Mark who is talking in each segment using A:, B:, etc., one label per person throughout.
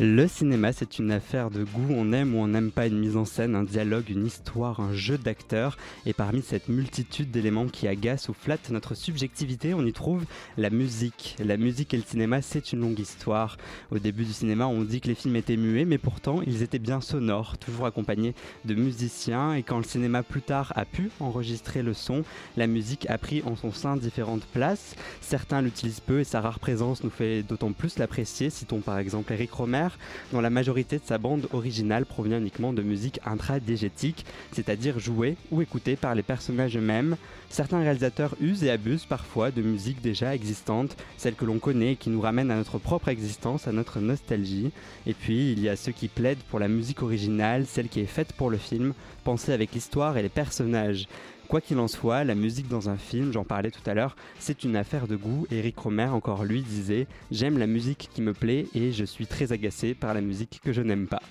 A: Le cinéma, c'est une affaire de goût. On aime ou on n'aime pas une mise en scène, un dialogue, une histoire, un jeu d'acteurs. Et parmi cette multitude d'éléments qui agacent ou flattent notre subjectivité, on y trouve la musique. La musique et le cinéma, c'est une longue histoire. Au début du cinéma, on dit que les films étaient muets, mais pourtant, ils étaient bien sonores, toujours accompagnés de musiciens. Et quand le cinéma plus tard a pu enregistrer le son, la musique a pris en son sein différentes places. Certains l'utilisent peu et sa rare présence nous fait d'autant plus l'apprécier. Citons par exemple Eric Romer dont la majorité de sa bande originale provient uniquement de musique intradigétique, c'est-à-dire jouée ou écoutée par les personnages eux-mêmes. Certains réalisateurs usent et abusent parfois de musique déjà existante, celle que l'on connaît et qui nous ramène à notre propre existence, à notre nostalgie. Et puis, il y a ceux qui plaident pour la musique originale, celle qui est faite pour le film, pensée avec l'histoire et les personnages. Quoi qu'il en soit, la musique dans un film, j'en parlais tout à l'heure, c'est une affaire de goût. Eric Romer, encore lui, disait J'aime la musique qui me plaît et je suis très agacé par la musique que je n'aime pas.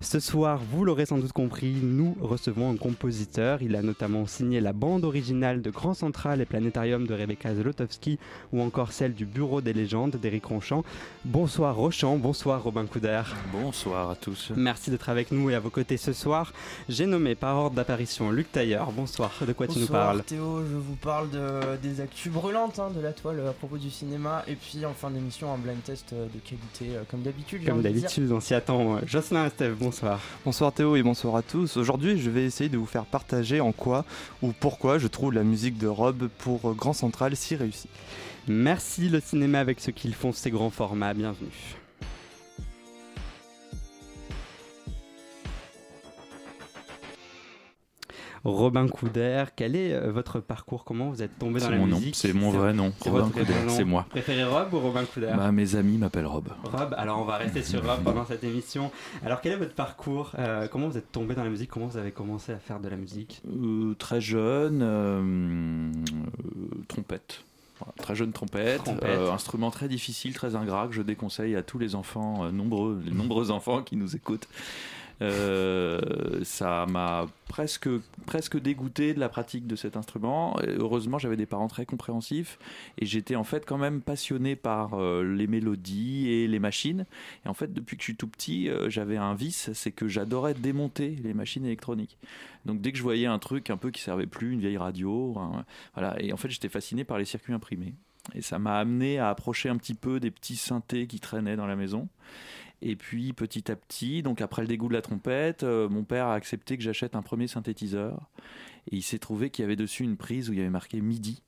A: Ce soir, vous l'aurez sans doute compris, nous recevons un compositeur. Il a notamment signé la bande originale de Grand Central et Planétarium de Rebecca Zlotowski ou encore celle du Bureau des légendes d'Éric Ronchamp. Bonsoir Rochant, bonsoir Robin Couder.
B: Bonsoir à tous.
A: Merci d'être avec nous et à vos côtés ce soir. J'ai nommé par ordre d'apparition Luc Tailleur. Bonsoir, de quoi
C: tu
A: nous parles
C: Théo, je vous parle de, des actus brûlantes hein, de la toile à propos du cinéma et puis en fin d'émission un blind test de qualité euh, comme d'habitude.
A: Comme d'habitude, on s'y attend. Jocelyn Bonsoir.
D: Bonsoir Théo et bonsoir à tous. Aujourd'hui, je vais essayer de vous faire partager en quoi ou pourquoi je trouve la musique de Rob pour Grand Central si réussie.
A: Merci le cinéma avec ce qu'ils font, ces grands formats. Bienvenue. Robin Couder, quel est euh, votre parcours? Comment vous êtes tombé dans la musique?
B: C'est mon vrai nom, Robin Couder, c'est moi.
A: Préférez Rob ou Robin Couder?
B: Bah, Mes amis m'appellent Rob.
A: Rob, alors on va rester sur Rob pendant cette émission. Alors quel est votre parcours? Euh, Comment vous êtes tombé dans la musique? Comment vous avez commencé à faire de la musique?
B: Euh, Très jeune, trompette. très jeune trompette, instrument très difficile, très ingrat que je déconseille à tous les enfants, nombreux, les nombreux enfants qui nous écoutent. Euh, ça m'a presque, presque dégoûté de la pratique de cet instrument. heureusement, j'avais des parents très compréhensifs et j'étais en fait quand même passionné par euh, les mélodies et les machines. Et en fait, depuis que je suis tout petit, euh, j'avais un vice, c'est que j'adorais démonter les machines électroniques. Donc dès que je voyais un truc un peu qui servait plus, une vieille radio, voilà. Et en fait, j'étais fasciné par les circuits imprimés. Et ça m'a amené à approcher un petit peu des petits synthés qui traînaient dans la maison. Et puis petit à petit, donc après le dégoût de la trompette, euh, mon père a accepté que j'achète un premier synthétiseur. Et il s'est trouvé qu'il y avait dessus une prise où il y avait marqué MIDI.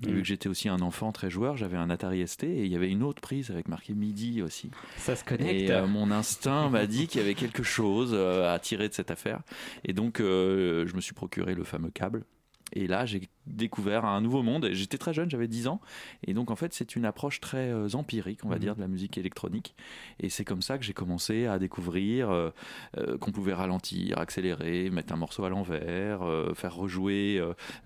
B: Vu mm. que j'étais aussi un enfant très joueur, j'avais un Atari ST et il y avait une autre prise avec marqué MIDI aussi.
A: Ça se connecte.
B: Et euh, mon instinct m'a dit qu'il y avait quelque chose euh, à tirer de cette affaire. Et donc, je me suis procuré le fameux câble. Et là, j'ai découvert un nouveau monde. J'étais très jeune, j'avais 10 ans. Et donc, en fait, c'est une approche très euh, empirique, on va mhm. dire, de la musique électronique. Et c'est comme ça que j'ai commencé à découvrir euh, euh, qu'on pouvait ralentir, accélérer, mettre un morceau à l'envers, faire rejouer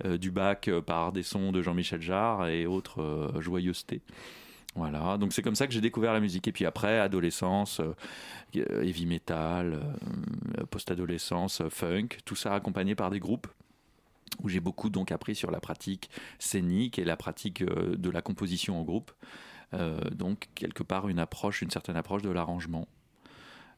B: du bac par des sons de Jean-Michel Jarre et autres joyeusetés. Voilà, donc c'est comme ça que j'ai découvert la musique. Et puis après, adolescence, heavy metal, post-adolescence, funk, tout ça accompagné par des groupes où j'ai beaucoup donc appris sur la pratique scénique et la pratique euh, de la composition en groupe. Euh, donc quelque part une approche, une certaine approche de l'arrangement.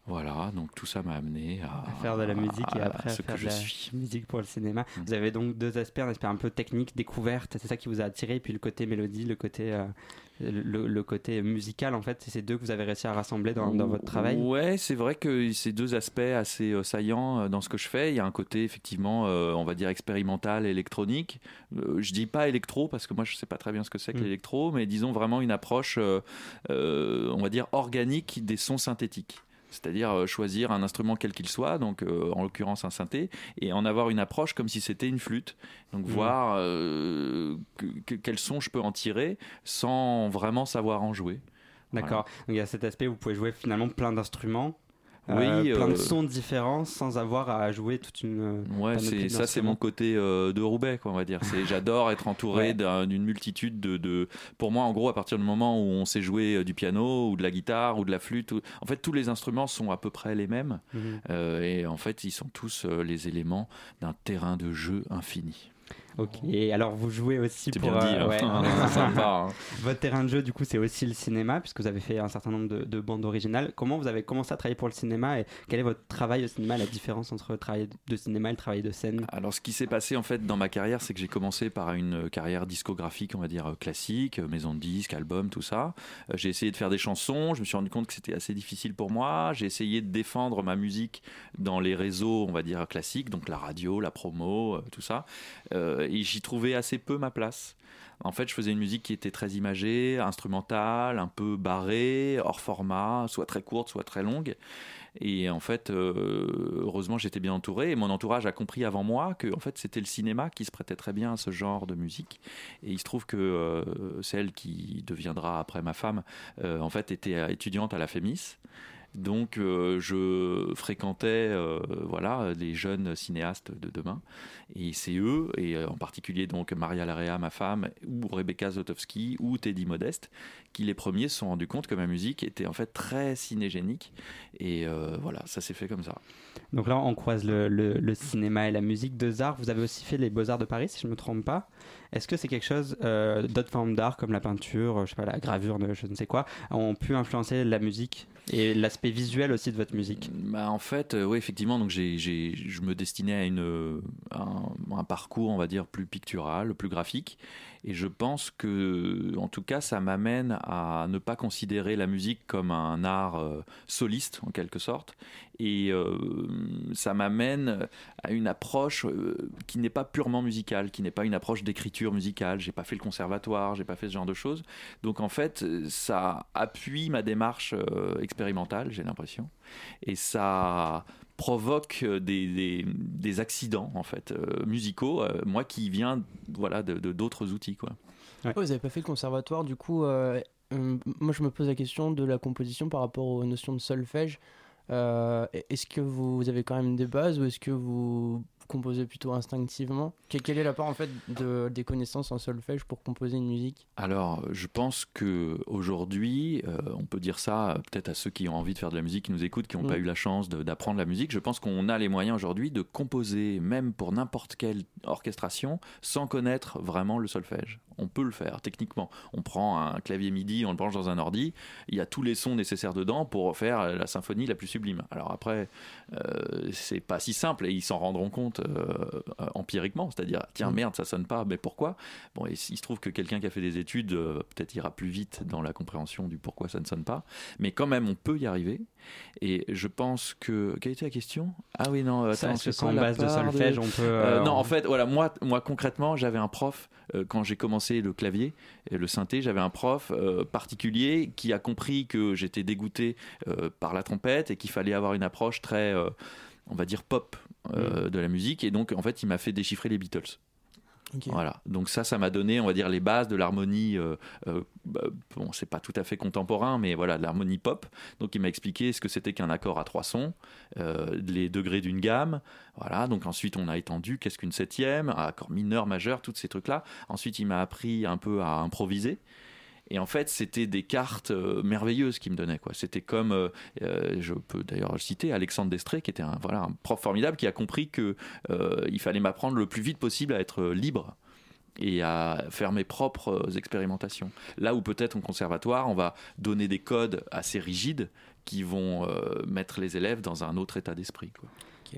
B: Voilà, donc tout ça m'a amené à,
A: faire de la musique et après à, faire de la musique pour le cinéma. Mm. Vous avez donc deux aspects, un aspect un peu technique, découverte, c'est ça qui vous a attiré, et puis le côté mélodie, le côté euh, le, côté musical, en fait, c'est ces deux que vous avez réussi à rassembler dans, votre travail?
B: Ouais, c'est vrai que ces deux aspects assez euh, saillants euh, dans ce que je fais. Il y a un côté, effectivement, euh, on va dire expérimental, électronique. je dis pas électro, parce que moi, je sais pas très bien ce que c'est que mm. l'électro, mais disons vraiment une approche, on va dire, organique des sons synthétiques c'est-à-dire euh, choisir un instrument quel qu'il soit, donc euh, en l'occurrence un synthé, et en avoir une approche comme si c'était une flûte. Donc mmh. voir euh, quel son je peux en tirer sans vraiment savoir en jouer.
A: D'accord. Donc il y a cet aspect où vous pouvez jouer finalement plein d'instruments oui, plein de sons différents sans avoir à jouer toute une.
B: Ouais, c'est ça, c'est mon côté de Roubaix, quoi, on va dire. C'est j'adore être entouré d'une multitude de, de, Pour moi, en gros, à partir du moment où on sait jouer du piano ou de la guitare ou de la flûte, en fait, tous les instruments sont à peu près les mêmes, et en fait, ils sont tous les éléments d'un terrain de jeu infini.
A: Ok, alors vous jouez aussi
B: pour.
A: Bien
B: dit, ouais,
A: sympa, hein. Votre terrain de jeu, du coup, c'est aussi le cinéma, puisque vous avez fait un certain nombre de, bandes originales. Comment vous avez commencé à travailler pour le cinéma et quel est votre travail au cinéma, la différence entre le travail de cinéma et le travail de scène?
B: Alors, ce qui s'est passé en fait dans ma carrière, c'est que j'ai commencé par une carrière discographique, on va dire classique, maison de disques, album, tout ça. Euh, j'ai essayé de faire des chansons, je me suis rendu compte que c'était assez difficile pour moi. J'ai essayé de défendre ma musique dans les réseaux, on va dire classiques, donc la radio, la promo, euh, tout ça. Euh, et j'y trouvais assez peu ma place. En fait, je faisais une musique qui était très imagée, instrumentale, un peu barrée, hors format, soit très courte, soit très longue. Et en fait, euh, heureusement, j'étais bien entouré. Et mon entourage a compris avant moi que en fait, c'était le cinéma qui se prêtait très bien à ce genre de musique. Et il se trouve que euh, celle qui deviendra après ma femme, euh, en fait, était étudiante à la FEMIS. Donc euh, je fréquentais euh, voilà les jeunes cinéastes de demain et c'est eux et euh, en particulier donc Maria Larea ma femme ou Rebecca Zotowski ou Teddy Modeste qui les premiers se sont rendus compte que ma musique était en fait très cinégénique et voilà ça s'est fait comme ça.
A: Donc là on croise le, cinéma et la musique deux arts. Vous avez aussi fait les beaux arts de Paris si je me trompe pas. Est-ce que c'est quelque chose d'autres formes d'art comme la peinture, je sais pas la gravure, je ne sais quoi, ont pu influencer la musique et l'aspect visuel aussi de votre musique
B: bah En fait, euh, oui, effectivement, donc j'ai, je me destinais à une, un, parcours, on va dire, plus pictural, plus graphique. Et je pense que, en tout cas, ça m'amène à ne pas considérer la musique comme un art euh, soliste, en quelque sorte. Et euh, ça m'amène à une approche euh, qui n'est pas purement musicale, qui n'est pas une approche d'écriture musicale. J'ai pas fait le conservatoire, j'ai pas fait ce genre de choses. Donc, en fait, ça appuie ma démarche expérimentale, j'ai l'impression. Et ça provoque euh, des, des, accidents en fait euh, musicaux. Euh, moi qui viens voilà de d'autres outils quoi.
C: vous n'avez pas fait le conservatoire du coup. moi je me pose la question de la composition par rapport aux notions de solfège. est-ce que vous avez quand même des bases ou est-ce que vous composer plutôt instinctivement Quelle est la part en fait de, des connaissances en solfège pour composer une musique?
B: Alors, je pense que aujourd'hui, euh, on peut dire ça peut-être à ceux qui ont envie de faire de la musique, qui nous écoutent, qui n'ont pas mm. eu la chance d'apprendre la musique. Je pense qu'on a les moyens aujourd'hui de composer, même pour n'importe quelle orchestration, sans connaître vraiment le solfège. On peut le faire techniquement. On prend un clavier MIDI, on le branche dans un ordi, il y a tous les sons nécessaires dedans pour faire la symphonie la plus sublime. Alors après, euh, c'est pas si simple et ils s'en rendront compte euh, empiriquement, c'est-à-dire tiens mm. merde ça sonne pas, mais pourquoi? Bon, et il se trouve que quelqu'un qui a fait des études euh, peut-être ira plus vite dans la compréhension du pourquoi ça ne sonne pas, mais quand même on peut y arriver. Et je pense que quelle était la question? Ah oui non,
A: attends, c'est en base de solfège on peut.
B: Euh, non, en fait voilà moi moi concrètement j'avais un prof quand j'ai commencé le clavier et le synthé, j'avais un prof particulier qui a compris que j'étais dégoûté par la trompette et qu'il fallait avoir une approche très on va dire pop euh, de la musique et donc en fait il m'a fait déchiffrer les Beatles Voilà, donc ça, ça m'a donné, on va dire, les bases de l'harmonie. Euh, euh, bah, bon, c'est pas tout à fait contemporain, mais voilà, de l'harmonie pop. Donc il m'a expliqué ce que c'était qu'un accord à trois sons, les degrés d'une gamme. Voilà, donc ensuite on a étendu qu'est-ce qu'une septième, accord mineur, majeur, tous ces trucs-là. Ensuite il m'a appris un peu à improviser. Et en fait, c'était des cartes euh, merveilleuses qu'il me donnait. Quoi. C'était comme, euh, euh, je peux d'ailleurs le citer, Alexandre Destré, qui était un, voilà, un prof formidable, qui a compris qu'il il fallait m'apprendre le plus vite possible à être libre et à faire mes propres expérimentations. Là où peut-être en conservatoire, on va donner des codes assez rigides qui vont mettre les élèves dans un autre état d'esprit.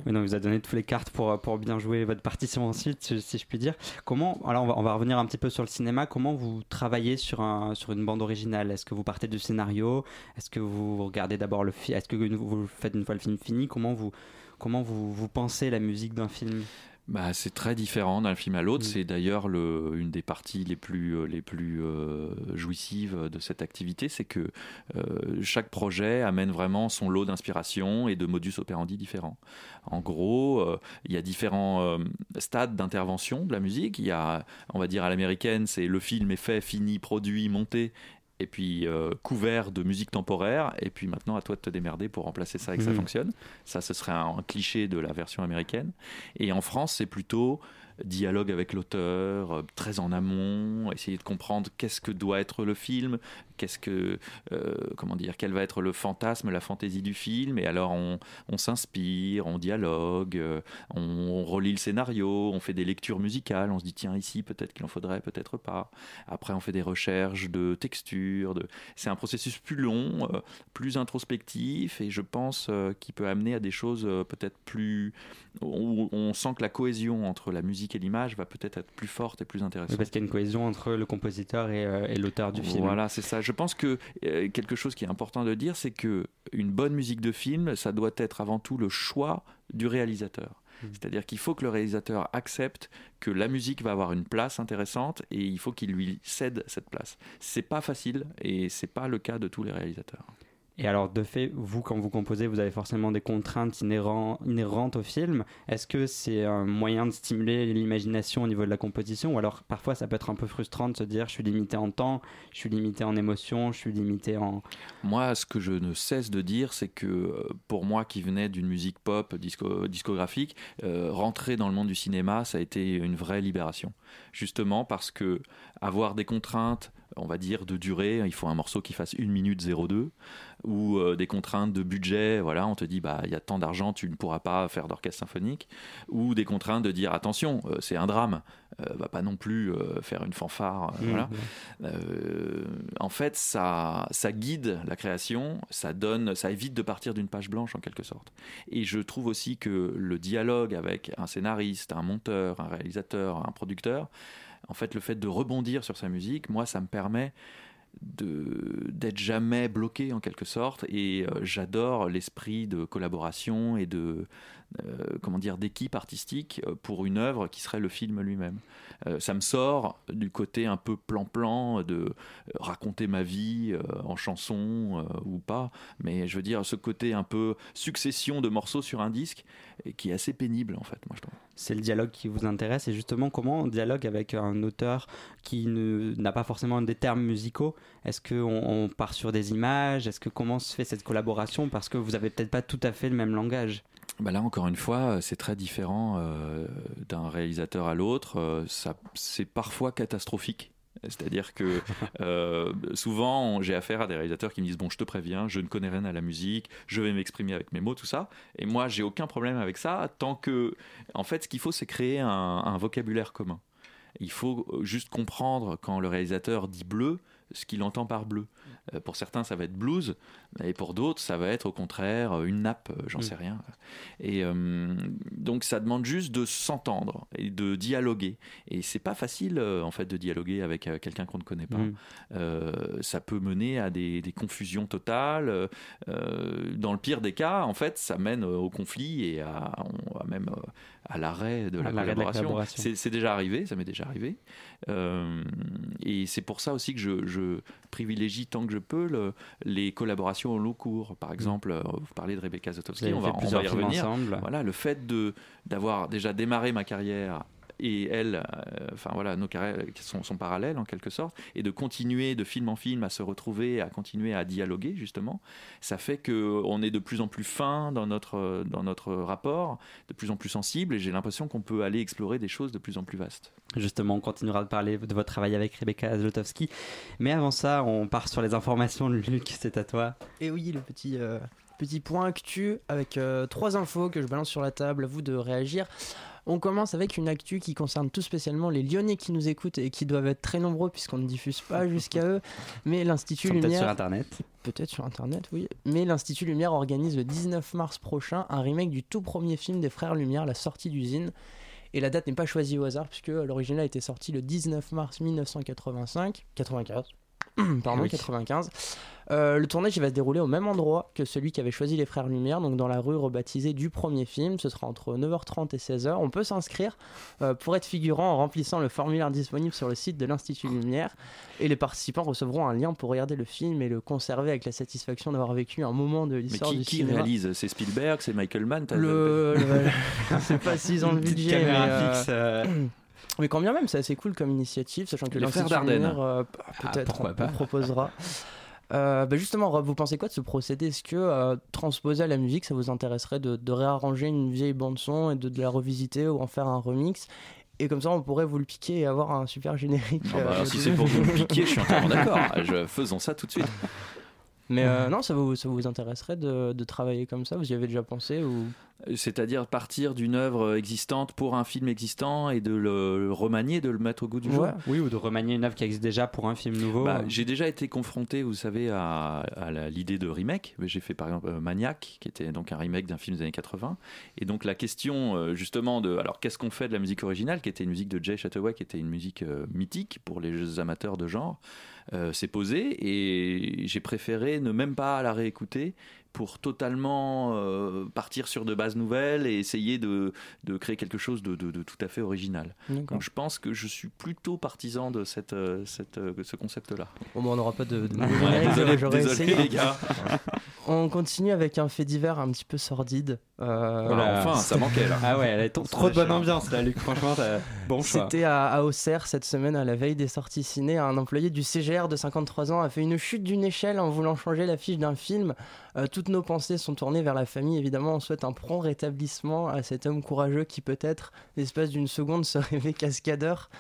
A: Okay. donc, vous a donné toutes les cartes pour, pour bien jouer votre partition ensuite, si, je puis dire. Comment, alors on va, on va, revenir un petit peu sur le cinéma, comment vous travaillez sur, un, sur une bande originale? Est-ce que vous partez du scénario? Est-ce que vous regardez d'abord le film Est-ce que vous faites une fois le film fini? Comment vous, comment vous, vous pensez la musique d'un film?
B: Bah, c'est très différent d'un film à l'autre. Mm. C'est d'ailleurs une des parties les plus, euh, les plus euh, jouissives de cette activité, c'est que euh, chaque projet amène vraiment son lot d'inspiration et de modus operandi différents. En gros, il y a différents stades d'intervention de la musique. Il y a, on va dire à l'américaine, c'est le film est fait, fini, produit, monté, et puis euh, couvert de musique temporaire, et puis maintenant à toi de te démerder pour remplacer ça et que ça mhm. fonctionne. Ça, ce serait un, cliché de la version américaine. Et en France, c'est plutôt dialogue avec l'auteur, très en amont, essayer de comprendre qu'est-ce que doit être le film, qu'est-ce que, comment dire, quel va être le fantasme, la fantaisie du film, et alors on, s'inspire, on dialogue, on, relit le scénario, on fait des lectures musicales, on se dit tiens ici peut-être qu'il en faudrait, peut-être pas. Après on fait des recherches de textures, de... c'est un processus plus long, plus introspectif, et je pense qu'il peut amener à des choses peut-être plus où on sent que la cohésion entre la musique et l'image va peut-être être plus forte et plus intéressante.
A: parce qu'il y a une cohésion entre le compositeur et, euh, l'auteur du film.
B: Voilà, c'est ça. Je pense que euh, quelque chose qui est important de dire, c'est que une bonne musique de film, ça doit être avant tout le choix du réalisateur. Mmh. C'est-à-dire qu'il faut que le réalisateur accepte que la musique va avoir une place intéressante et il faut qu'il lui cède cette place. C'est pas facile et c'est pas le cas de tous les réalisateurs.
A: Et alors, de fait, vous, quand vous composez, vous avez forcément des contraintes inhérentes au film. Est-ce que c'est un moyen de stimuler l'imagination au niveau de la composition? Ou alors, parfois, ça peut être un peu frustrant de se dire je suis limité en temps, je suis limité en émotion, je suis limité en.
B: Moi, ce que je ne cesse de dire, c'est que euh, pour moi qui venais d'une musique pop, disco, discographique, euh, rentrer dans le monde du cinéma, ça a été une vraie libération. Justement parce que avoir des contraintes, on va dire, de durée. Il faut un morceau qui fasse 1 minute 02 ou euh, des contraintes de budget. Voilà, on te dit, bah, il y a tant d'argent, tu ne pourras pas faire d'orchestre symphonique. Ou des contraintes de dire, attention, euh, c'est un drame, euh, va pas non plus faire une fanfare. Mmh, voilà. en fait, ça, ça guide la création, ça donne, ça évite de partir d'une page blanche en quelque sorte. Et je trouve aussi que le dialogue avec un scénariste, un monteur, un réalisateur, un producteur, en fait, le fait de rebondir sur sa musique, moi, ça me permet d'être jamais bloqué en quelque sorte. Et euh, j'adore l'esprit de collaboration et de euh, comment dire d'équipe artistique euh, pour une œuvre qui serait le film lui-même. Ça me sort du côté un peu plan-plan de raconter ma vie en chanson ou pas. Mais je veux dire ce côté un peu succession de morceaux sur un disque qui est assez pénible en fait moi je trouve.
A: C'est le dialogue qui vous intéresse. Et justement comment on dialogue avec un auteur qui n'a pas forcément des termes musicaux? Est-ce qu'on on part sur des images? Est-ce que comment se fait cette collaboration? Parce que vous avez peut-être pas tout à fait le même langage.
B: Bah là encore une fois, c'est très différent euh, d'un réalisateur à l'autre. Euh, c'est parfois catastrophique. C'est-à-dire que euh, souvent, j'ai affaire à des réalisateurs qui me disent Bon, je te préviens, je ne connais rien à la musique, je vais m'exprimer avec mes mots, tout ça. Et moi, j'ai aucun problème avec ça, tant que. En fait, ce qu'il faut, c'est créer un, vocabulaire commun. Il faut juste comprendre quand le réalisateur dit bleu, ce qu'il entend par bleu. Euh, pour certains, ça va être blues, et pour d'autres, ça va être au contraire euh, une nappe, euh, j'en mm. sais rien. Et donc, ça demande juste de s'entendre et de dialoguer. Et c'est pas facile, en fait, de dialoguer avec quelqu'un qu'on ne connaît pas. Mm. ça peut mener à des, confusions totales. dans le pire des cas, en fait, ça mène au conflit et à, même à l'arrêt de, la collaboration. C'est déjà arrivé, ça m'est déjà arrivé. et c'est pour ça aussi que je, je privilégie tant que je peux le, les collaborations au long cours. Par mm. exemple, euh, vous parlez de Rebecca Zotowski, on va, on va y revenir. Ensemble. Voilà, le fait de d'avoir déjà démarré ma carrière et elle, euh, enfin voilà, nos carrières sont, sont, parallèles en quelque sorte, et de continuer de film en film à se retrouver, à continuer à dialoguer justement, ça fait que on est de plus en plus fin dans notre dans notre rapport, de plus en plus sensible, et j'ai l'impression qu'on peut aller explorer des choses de plus en plus vastes.
A: Justement, on continuera de parler de votre travail avec Rebecca Zlotowski, mais avant ça, on part sur les informations. Luc, c'est à toi.
C: Et oui, le petit. Euh, petit point actu avec euh, trois infos que je balance sur la table, à vous de réagir. On commence avec une actu qui concerne tout spécialement les Lyonnais qui nous écoutent et qui doivent être très nombreux puisqu'on ne diffuse pas jusqu'à eux. Mais l'Institut Lumière.
A: Peut-être sur Internet.
C: Peut-être sur Internet, oui. Mais l'Institut Lumière organise le 19 mars prochain un remake du tout premier film des Frères Lumière, La sortie d'usine. Et la date n'est pas choisie au hasard puisque l'original a été sorti le 19 mars 1985. 95. Pardon, 95. Euh, le tournage il va se dérouler au même endroit que celui qui avait choisi les Frères Lumière, donc dans la rue rebaptisée du premier film. Ce sera entre 9h30 et 16h. On peut s'inscrire euh, pour être figurant en remplissant le formulaire disponible sur le site de l'Institut Lumière. Et les participants recevront un lien pour regarder le film et le conserver avec la satisfaction d'avoir vécu un moment de l'histoire du
B: cinéma. Qui réalise? C'est Spielberg C'est Michael Mann
C: le, le, sais pas s'ils ont le budget. Mais, euh, mais quand bien même, c'est assez cool comme initiative, sachant que l'Institut Lumière ah, peut-être proposera. Euh, bah justement, Rob, vous pensez quoi de ce procédé? Est-ce que euh, transposer à la musique, ça vous intéresserait de, réarranger une vieille bande-son et de, la revisiter ou en faire un remix? Et comme ça, on pourrait vous le piquer et avoir un super générique.
B: Ah bah, euh, si c'est pour vous le piquer, je suis entièrement d'accord. Faisons ça tout de suite.
C: Mais euh, non, ça vous, ça vous intéresserait de, de, travailler comme ça? Vous y avez déjà pensé ou?
B: C'est-à-dire partir d'une œuvre existante pour un film existant et de le, remanier, de le mettre au goût du jour?
A: Oui, ou de remanier une œuvre qui existe déjà pour un film nouveau.
B: Bah, j'ai déjà été confronté, vous savez, à, l'idée de remake. J'ai fait par exemple euh, Maniac, qui était donc un remake d'un film des années 80. Et donc la question euh, justement de, alors qu'est-ce qu'on fait de la musique originale, qui était une musique de Jay Chataway, qui était une musique mythique pour les amateurs de genre, s'est posée. Et j'ai préféré ne même pas la réécouter pour totalement euh, partir sur de bases nouvelles et essayer de, de créer quelque chose de, de, tout à fait original. Donc je pense que je suis plutôt partisan de cette, euh, cette, euh, ce concept-là.
C: Bon, on n'aura pas de,
B: de désolé, essayé. les gars.
C: on continue avec un fait divers un petit peu sordide.
B: enfin, ça manquait là.
A: Ah ouais, elle est trop de bonne ambiance là, Luc. Franchement, bon.
C: C'était à, à, Auxerre cette semaine, à la veille des sorties ciné. Un employé du CGR de 53 ans a fait une chute d'une échelle en voulant changer l'affiche d'un film. Tout toutes nos pensées sont tournées vers la famille. Évidemment, on souhaite un prompt rétablissement à cet homme courageux qui peut-être, l'espace d'une seconde, se cascadeur.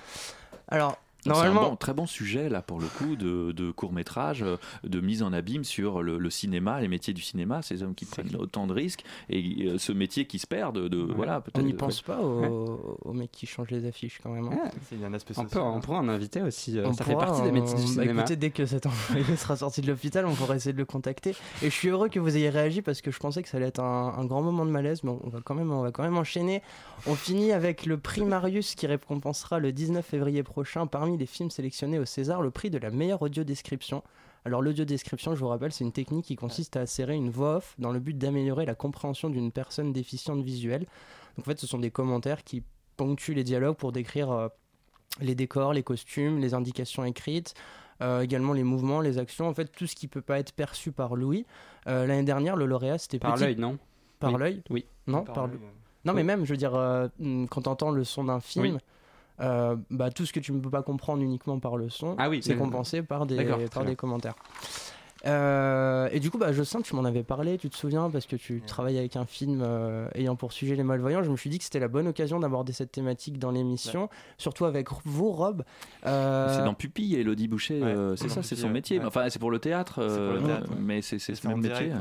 C: Alors,
B: Normalement... C'est un très bon sujet là pour le coup de, court métrage, euh, de mise en abîme sur le, cinéma, les métiers du cinéma, ces hommes qui prennent autant de risques et euh, ce métier qui se perd. De, voilà,
C: on n'y pense pas aux, mecs qui changent les affiches quand même. Hein.
A: un aspect on, peut, on pourra en inviter aussi. Euh, ça fait partie des métiers du bah, cinéma.
C: écoutez, dès que cet employé sera sorti de l'hôpital, on pourra essayer de le contacter. Et je suis heureux que vous ayez réagi parce que je pensais que ça allait être un, grand moment de malaise, mais on va quand même, on va quand même enchaîner. On finit avec le prix Marius qui récompensera le 19 février prochain parmi les films sélectionnés au César le prix de la meilleure audio-description. Alors l'audio-description, je vous rappelle, c'est une technique qui consiste à insérer une voix off dans le but d'améliorer la compréhension d'une personne déficiente visuelle. Donc en fait, ce sont des commentaires qui ponctuent les dialogues pour décrire euh, les décors, les costumes, les indications écrites, euh, également les mouvements, les actions, en fait tout ce qui peut pas être perçu par Louis. Euh, l'année dernière, le lauréat c'était
A: par l'œil, non?
C: Par l'œil?
A: Oui.
C: Non, par, Non, mais même, je veux dire, quand tu entends le son d'un film. Euh, bah, tout ce que tu ne peux pas comprendre uniquement par le son,
A: ah oui,
C: c'est compensé par des, par des commentaires. Euh, et du coup, bah, je sens que tu m'en avais parlé, tu te souviens, parce que tu travailles avec un film euh, ayant pour sujet les malvoyants. Je me suis dit que c'était la bonne occasion d'aborder cette thématique dans l'émission, surtout avec vous, Rob.
B: Euh... C'est dans Pupille, Elodie Boucher, euh, c'est ça, c'est son métier. Enfin, c'est pour le théâtre, mais c'est ce même métier.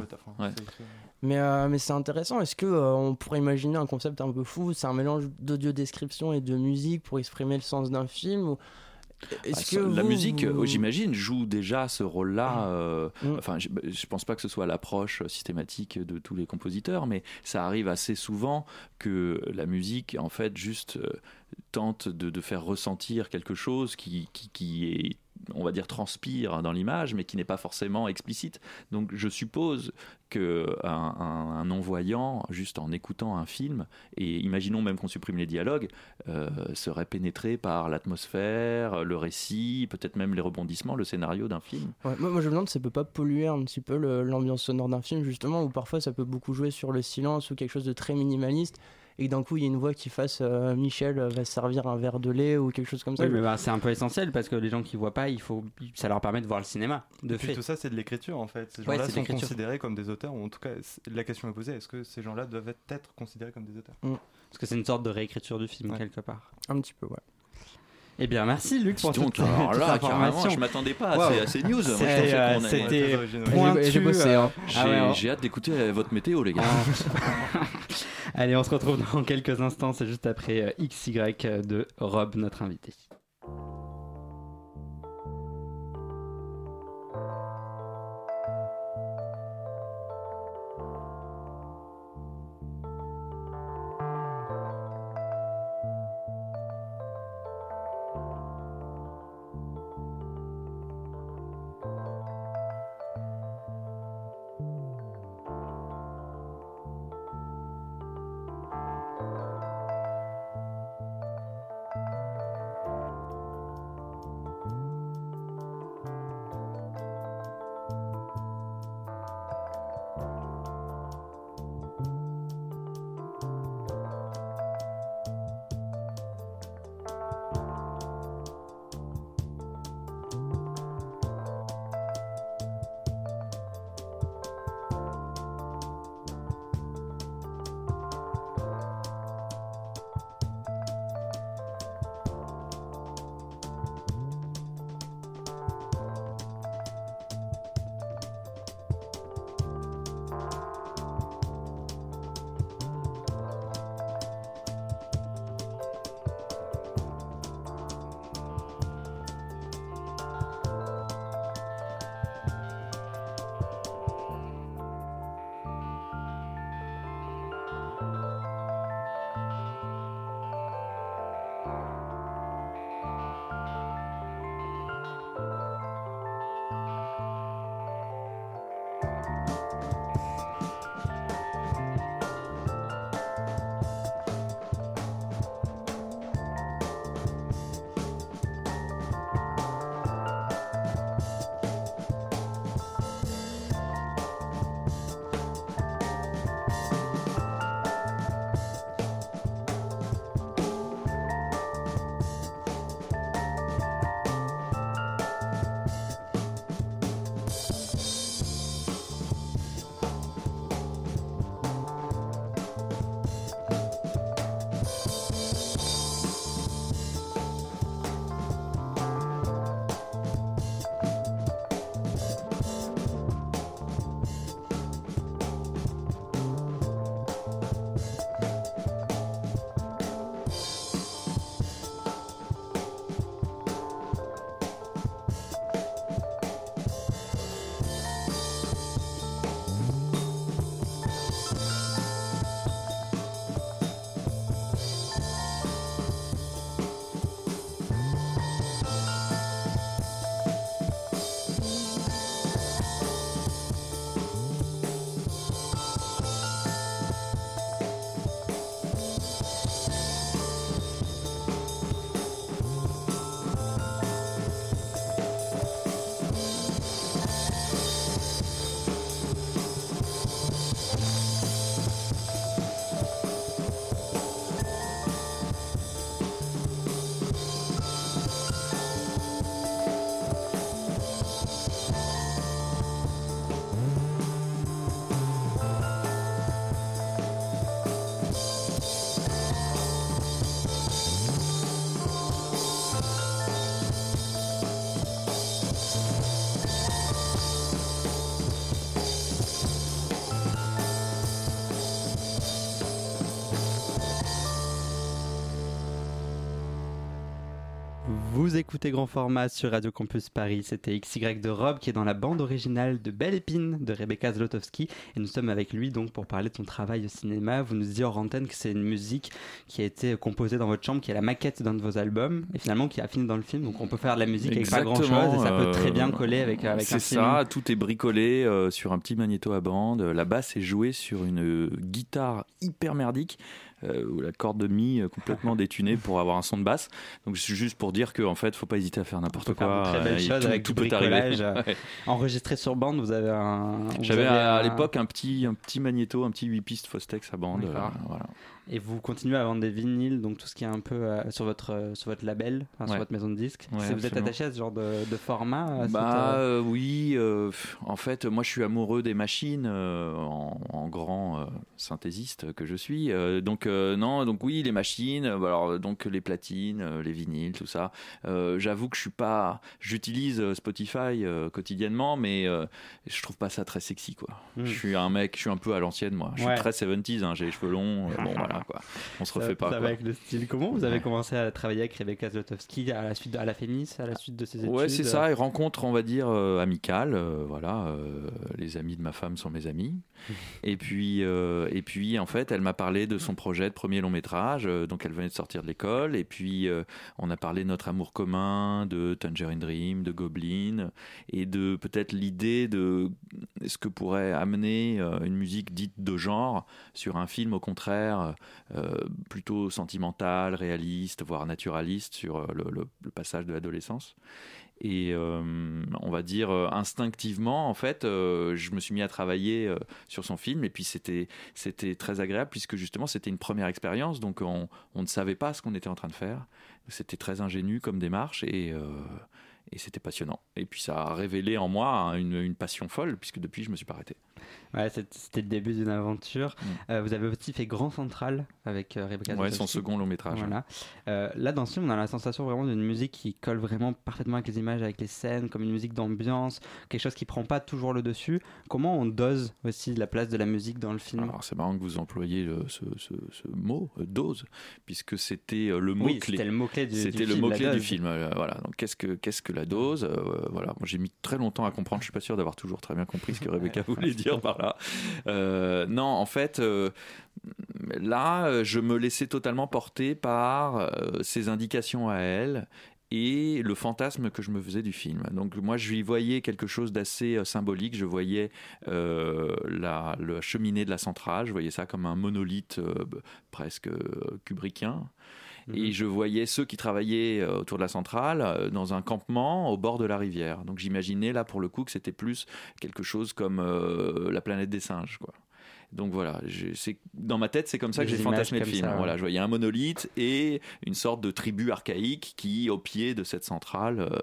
C: Mais, mais c'est intéressant. Est-ce que on pourrait imaginer un concept un peu fou? C'est un mélange d'audio description et de musique pour exprimer le sens d'un film ou
B: est-ce bah, que la musique, euh, j'imagine, joue déjà ce rôle-là. Mm. Euh, mm. Enfin, je, je, pense pas que ce soit l'approche systématique de tous les compositeurs, mais ça arrive assez souvent que la musique, en fait, juste euh, tente de, faire ressentir quelque chose qui, qui est on va dire, transpire dans l'image, mais qui n'est pas forcément explicite. Donc je suppose qu'un un, non-voyant, juste en écoutant un film, et imaginons même qu'on supprime les dialogues, euh, serait pénétré par l'atmosphère, le récit, peut-être même les rebondissements, le scénario d'un film.
C: moi, je me demande si ça peut pas polluer un petit peu l'ambiance sonore d'un film, justement, où parfois ça peut beaucoup jouer sur le silence ou quelque chose de très minimaliste et d'un coup il y a une voix qui fasse euh, Michel va servir un verre de lait ou quelque chose comme ça.
A: Oui, mais bah, c'est un peu essentiel parce que les gens qui voient pas, il faut, ça leur permet de voir le cinéma. De fait.
D: tout ça, c'est de l'écriture en fait. Ces gens-là sont considérés comme des auteurs, ou en tout cas, la question est posée est-ce que ces gens-là doivent être considérés comme des auteurs?
A: Mm. Parce que c'est une sorte de réécriture du film quelque part.
C: Un petit peu, ouais.
A: Eh bien, merci Luc pour toute,
B: alors là, information. Je m'attendais pas à, ces, news.
A: C'était pointu.
B: J'ai hâte d'écouter votre météo, les gars. Ah.
A: Allez, on se retrouve dans quelques instants. C'est juste après euh, XY de Rob, notre invité. Écoutez Grand Format sur Radio Campus Paris. C'était XY de Rob qui est dans la bande originale de Belle Épine de Rebecca Zlotowski. Et nous sommes avec lui donc pour parler de son travail au cinéma. Vous nous dites hors antenne que c'est une musique qui a été composée dans votre chambre, qui est la maquette d'un de vos albums et finalement qui a fini dans le film. Donc on peut faire de la musique avec pas grand chose et ça peut très bien euh, coller avec, avec un film.
B: C'est ça, tout est bricolé euh, sur un petit magnéto à bande. La basse est jouée sur une guitare hyper merdique euh, ou la corde de mi euh, complètement détunée pour avoir un son de basse. Donc c'est juste pour dire qu'en en fait, faut pas hésiter à faire n'importe quoi.
A: Très avec tout, peut arriver. Enregistré sur bande, vous avez un.
B: J'avais à, l'époque un petit un petit magnéto, un petit 8 pistes Fostex à bande. voilà.
A: Et vous continuez à vendre des vinyles, donc tout ce qui est un peu euh, sur, votre, euh, sur votre label, sur votre maison de disques. vous êtes attaché à ce genre de, de format
B: Bah euh, oui, en fait, moi je suis amoureux des machines en, en, grand synthésiste que je suis. donc non, donc oui, les machines, alors donc les platines, les vinyles, tout ça. J'avoue que je suis pas, j'utilise Spotify quotidiennement, mais je trouve pas ça très sexy quoi. Hmm. Je suis un mec, je suis un peu à l'ancienne moi. Je suis très 70s, hein, j'ai les cheveux longs. bon, voilà. On se refait pas.
A: avec le style. Comment vous avez commencé à travailler avec Rebecca Zlotowski à la suite de, à la Fémis, à la suite de ses études?
B: Ouais, c'est ça. Et rencontre, on va dire euh, amicale. Euh, voilà, euh, les amis de ma femme sont mes amis. et puis, et puis, en fait, elle m'a parlé de son projet de premier long métrage. donc, elle venait de sortir de l'école. Et puis, on a parlé de notre amour commun, de Tangerine Dream, de Goblin, et de peut-être l'idée de ce que pourrait amener une musique dite de genre sur un film, au contraire, plutôt sentimental, réaliste, voire naturaliste sur euh, le, passage de l'adolescence. Et euh, on va dire instinctivement, en fait, je me suis mis à travailler sur son film. Et puis c'était c'était très agréable puisque justement c'était une première expérience. Donc on, on, ne savait pas ce qu'on était en train de faire. C'était très ingénu comme démarche et et c'était passionnant. Et puis ça a révélé en moi une, une passion folle puisque depuis je me suis pas arrêté.
A: Ouais, c'était le début d'une aventure. Mm. Euh, vous avez aussi fait Grand Central avec euh, Rebecca.
B: Ouais, son second long métrage.
A: Voilà. Euh, là, dans ce film, on a la sensation vraiment d'une musique qui colle vraiment parfaitement avec les images, avec les scènes, comme une musique d'ambiance, quelque chose qui prend pas toujours le dessus. Comment on dose aussi la place de la musique dans le film?
B: Alors, c'est marrant que vous employiez ce, ce, mot, dose, puisque c'était le mot
A: oui. C'était le mot clé du,
B: C'était le mot clé du film. voilà. Donc, qu'est-ce que qu'est-ce que la dose Voilà. Moi, j'ai mis très longtemps à comprendre. Je suis pas sûr d'avoir toujours très bien compris ce que Rebecca voulait dire par là. Euh, non, en fait, euh, là, je me laissais totalement porter par euh, ses indications à elle et le fantasme que je me faisais du film. Donc moi, je lui voyais quelque chose d'assez symbolique. Je voyais la, cheminée de la centrale, je voyais ça comme un monolithe presque kubrickien. Et mhm. je voyais ceux qui travaillaient autour de la centrale dans un campement au bord de la rivière. Donc j'imaginais là pour le coup que c'était plus quelque chose comme la planète des singes. Quoi. Donc voilà, dans ma tête, c'est comme ça que j'ai fantasmé le film. Voilà, je voyais un monolithe et une sorte de tribu archaïque qui, au pied de cette centrale, euh,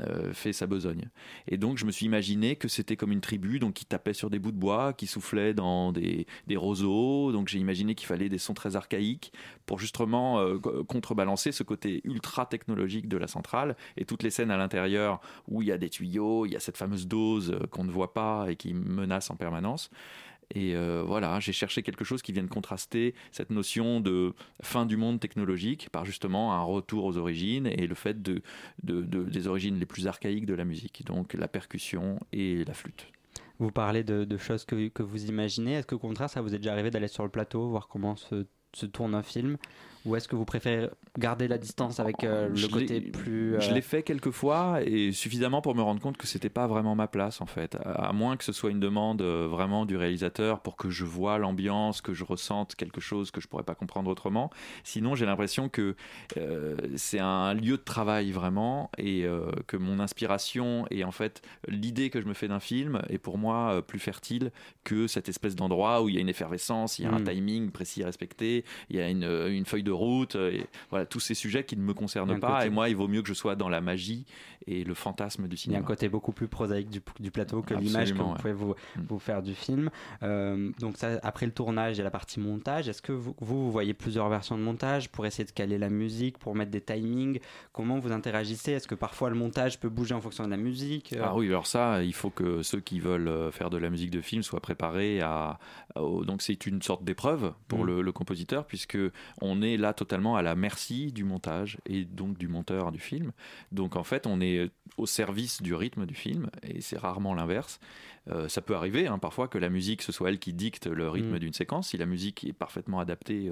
B: euh, fait sa besogne. Et donc, je me suis imaginé que c'était comme une tribu, donc qui tapait sur des bouts de bois, qui soufflait dans des, roseaux. Donc, j'ai imaginé qu'il fallait des sons très archaïques pour justement euh, contrebalancer ce côté ultra technologique de la centrale et toutes les scènes à l'intérieur où il y a des tuyaux, il y a cette fameuse dose qu'on ne voit pas et qui menace en permanence. Et euh, voilà, j'ai cherché quelque chose qui vienne contraster cette notion de fin du monde technologique par justement un retour aux origines et le fait de, des origines les plus archaïques de la musique, donc la percussion et la flûte.
A: Vous parlez de, choses que, que, vous imaginez. Est-ce qu'au contraire, ça vous est déjà arrivé d'aller sur le plateau, voir comment se, se tourne un film ou est-ce que vous préférez garder la distance avec euh, le côté plus.
B: Je euh, l'ai fait quelques fois et suffisamment pour me rendre compte que c'était pas vraiment ma place en fait. À, moins que ce soit une demande euh, vraiment du réalisateur pour que je vois l'ambiance, que je ressente quelque chose que je pourrais pas comprendre autrement. Sinon, j'ai l'impression que c'est un lieu de travail vraiment et que mon inspiration et en fait l'idée que je me fais d'un film est pour moi plus fertile que cette espèce d'endroit où il y a une effervescence, il y a un hmm. timing précis à respecter, il y a une, une feuille de route, euh, et voilà, tous ces sujets qui ne me concernent pas. Et moi, il vaut mieux que je sois dans la magie et le fantasme du cinéma.
A: Il y a un côté beaucoup plus prosaïque du, du plateau que l'image que vous pouvez vous, mm. vous, faire du film. Euh, donc ça, après le tournage, il y a la partie montage. Est-ce que vous, vous, voyez plusieurs versions de montage pour essayer de caler la musique, pour mettre des timings? Comment vous interagissez? Est-ce que parfois le montage peut bouger en fonction de la musique?
B: Ah oui, alors ça, il faut que ceux qui veulent euh, faire de la musique de film soient préparés à... donc c'est une sorte d'épreuve pour mm. le, le compositeur puisque on est là totalement à la merci du montage et donc du monteur du film. Donc en fait, on est au service du rythme du film et c'est rarement l'inverse. Euh, ça peut arriver hein, parfois que la musique, ce soit elle qui dicte le rythme mm. d'une séquence, si la musique est parfaitement adaptée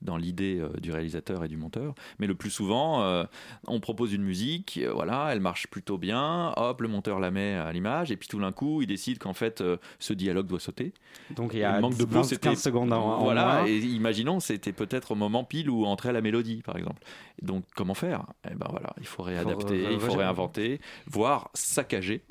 B: dans l'idée euh, du réalisateur et du monteur. Mais le plus souvent, euh, on propose une musique, voilà, elle marche plutôt bien, hop, le monteur la met à l'image, et puis tout d'un coup, il décide qu'en fait, ce dialogue doit sauter.
A: Donc il y a un manque de 15 secondes en,
B: Voilà, et imaginons, c'était peut-être au moment pile où entrait la mélodie, par exemple. Donc comment faire? Eh ben voilà, il faut réadapter, il faut réinventer, voire saccager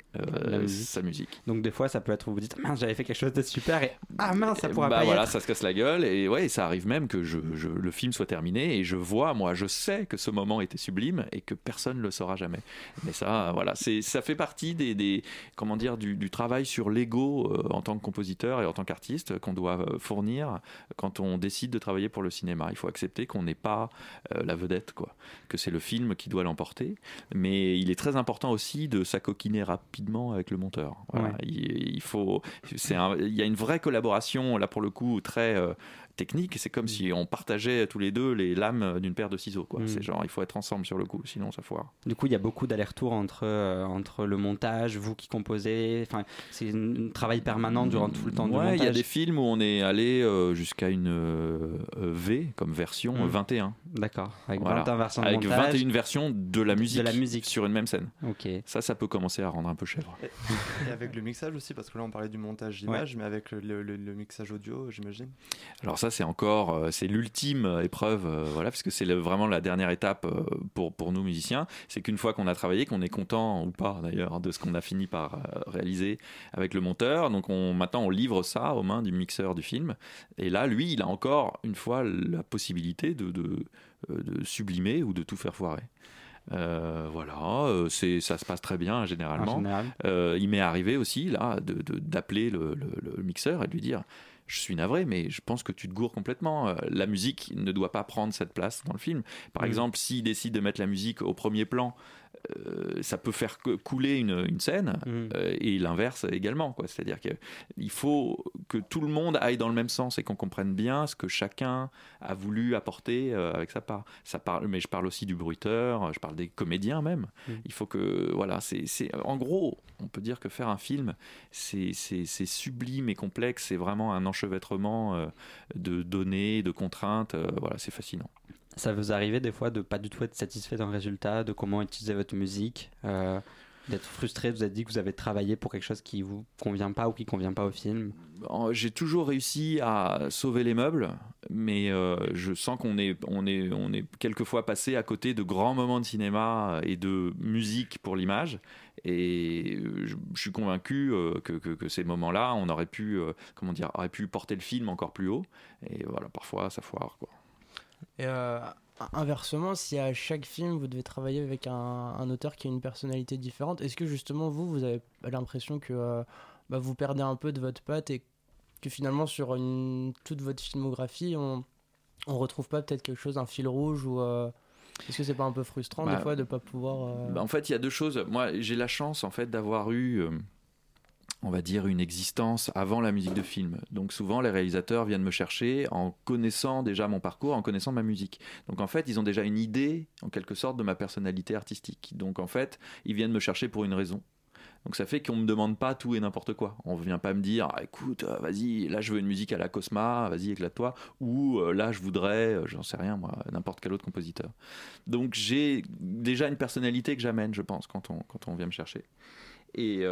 B: sa musique.
A: Donc des fois, ça peut être où vous dites mince, j'avais fait quelque chose de super et ah mince, ça pourra
B: bah,
A: pas
B: voilà, ça se casse la gueule et ouais, ça arrive même que je, le film soit terminé et je vois, moi, je sais que ce moment était sublime et que personne ne le saura jamais. Mais ça, voilà, c'est ça fait partie des, des comment dire du, travail sur l'ego euh, en tant que compositeur et en tant qu'artiste qu'on doit euh, fournir quand on décide de travailler pour le cinéma. Il faut accepter qu'on n'est pas euh, la vedette, quoi, que c'est le film qui doit l'emporter. Mais il est très important aussi de s'acoquiner rapidement avec le monteur. Voilà il, faut, il y a une vraie collaboration là pour le coup très euh, technique. C'est comme mm. si on partageait tous les deux les lames d'une paire de ciseaux. Quoi. Mm. C'est genre, il faut être ensemble sur le coup, sinon ça foire.
A: Du coup, il y a beaucoup d'allers-retours entre, euh, entre le montage, vous qui composez. Enfin, c'est un travail permanent durant tout le temps
B: du
A: montage.
B: Il y a des films où on est allé euh, jusqu'à une euh, V comme version 21. Mm.
A: D'accord. Avec 21 versions
B: Avec
A: 21
B: versions de la musique.
A: De la musique
B: sur une même scène.
A: Ok.
B: Ça, ça peut commencer à rendre un peu chèvre.
D: Et, avec le mixage aussi, parce que là on parlait du montage d'image, mais avec le, le mixage audio, j'imagine.
B: Alors ça, c'est encore c'est l'ultime épreuve, euh, voilà, parce que c'est vraiment la dernière étape euh, pour, pour nous musiciens. C'est qu'une fois qu'on a travaillé, qu'on est content ou pas d'ailleurs de ce qu'on a fini par euh, réaliser avec le monteur, donc on, maintenant on livre ça aux mains du mixeur du film. Et là, lui, il a encore une fois la possibilité de, de, sublimer ou de tout faire foirer. voilà, c'est ça se passe très bien généralement. il m'est arrivé aussi là d'appeler le, le, mixeur et de lui dire je suis navré, mais je pense que tu te gourres complètement. Euh, la musique ne doit pas prendre cette place dans le film. Par mm. exemple, s'il décide de mettre la musique au premier plan, euh, ça peut faire couler une, scène mm. euh, et l'inverse également. C'est-à-dire qu'il faut que tout le monde aille dans le même sens et qu'on comprenne bien ce que chacun a voulu apporter euh, avec sa part. Ça parle, mais je parle aussi du bruiteur, je parle des comédiens même. Mm. Il faut que, voilà, c'est, en gros, on peut dire que faire un film, c'est, sublime et complexe, c'est vraiment un enchevêtrement de données, de contraintes. voilà, c'est fascinant.
A: Ça vous arrive des fois de pas du tout être satisfait d'un résultat, de comment utiliser votre musique, euh, d'être frustré, vous avez dit que vous avez travaillé pour quelque chose qui vous convient pas ou qui convient pas au film?
B: J'ai toujours réussi à sauver les meubles, mais euh, je sens qu'on est, on est, on est quelquefois passé à côté de grands moments de cinéma et de musique pour l'image. Et je, suis convaincu euh, que, ces moments-là, on aurait pu, comment dire, aurait pu porter le film encore plus haut. Et voilà, parfois ça foire.
C: Et euh, inversement, si à chaque film vous devez travailler avec un, auteur qui a une personnalité différente, est-ce que justement vous, vous avez l'impression que euh, bah, vous perdez un peu de votre patte et que finalement sur une, toute votre filmographie, on, on retrouve pas peut-être quelque chose, un fil rouge ou euh, est-ce que c'est pas un peu frustrant des bah, fois de pas pouvoir
B: bah, En fait, il y a deux choses. Moi, j'ai la chance en fait d'avoir eu on va dire, une existence avant la musique de film. Donc souvent, les réalisateurs viennent me chercher en connaissant déjà mon parcours, en connaissant ma musique. Donc en fait, ils ont déjà une idée, en quelque sorte, de ma personnalité artistique. Donc en fait, ils viennent me chercher pour une raison. Donc ça fait qu'on ne me demande pas tout et n'importe quoi. On ne vient pas me dire, ah, écoute, euh, vas-y, là je veux une musique à la Cosma, vas-y, éclate-toi. Ou euh, là je voudrais, euh, j'en sais rien moi, n'importe quel autre compositeur. Donc j'ai déjà une personnalité que j'amène, je pense, quand on, quand on vient me chercher. Et,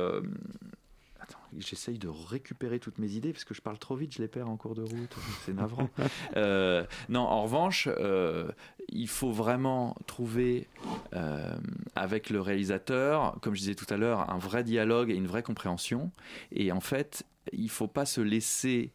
B: j'essaye de récupérer toutes mes idées parce que je parle trop vite, je les perds en cours de route, c'est navrant. Euh, non, en revanche, euh, il faut vraiment trouver euh, avec le réalisateur, comme je disais tout à l'heure, un vrai dialogue et une vraie compréhension. Et en fait, il ne faut pas se laisser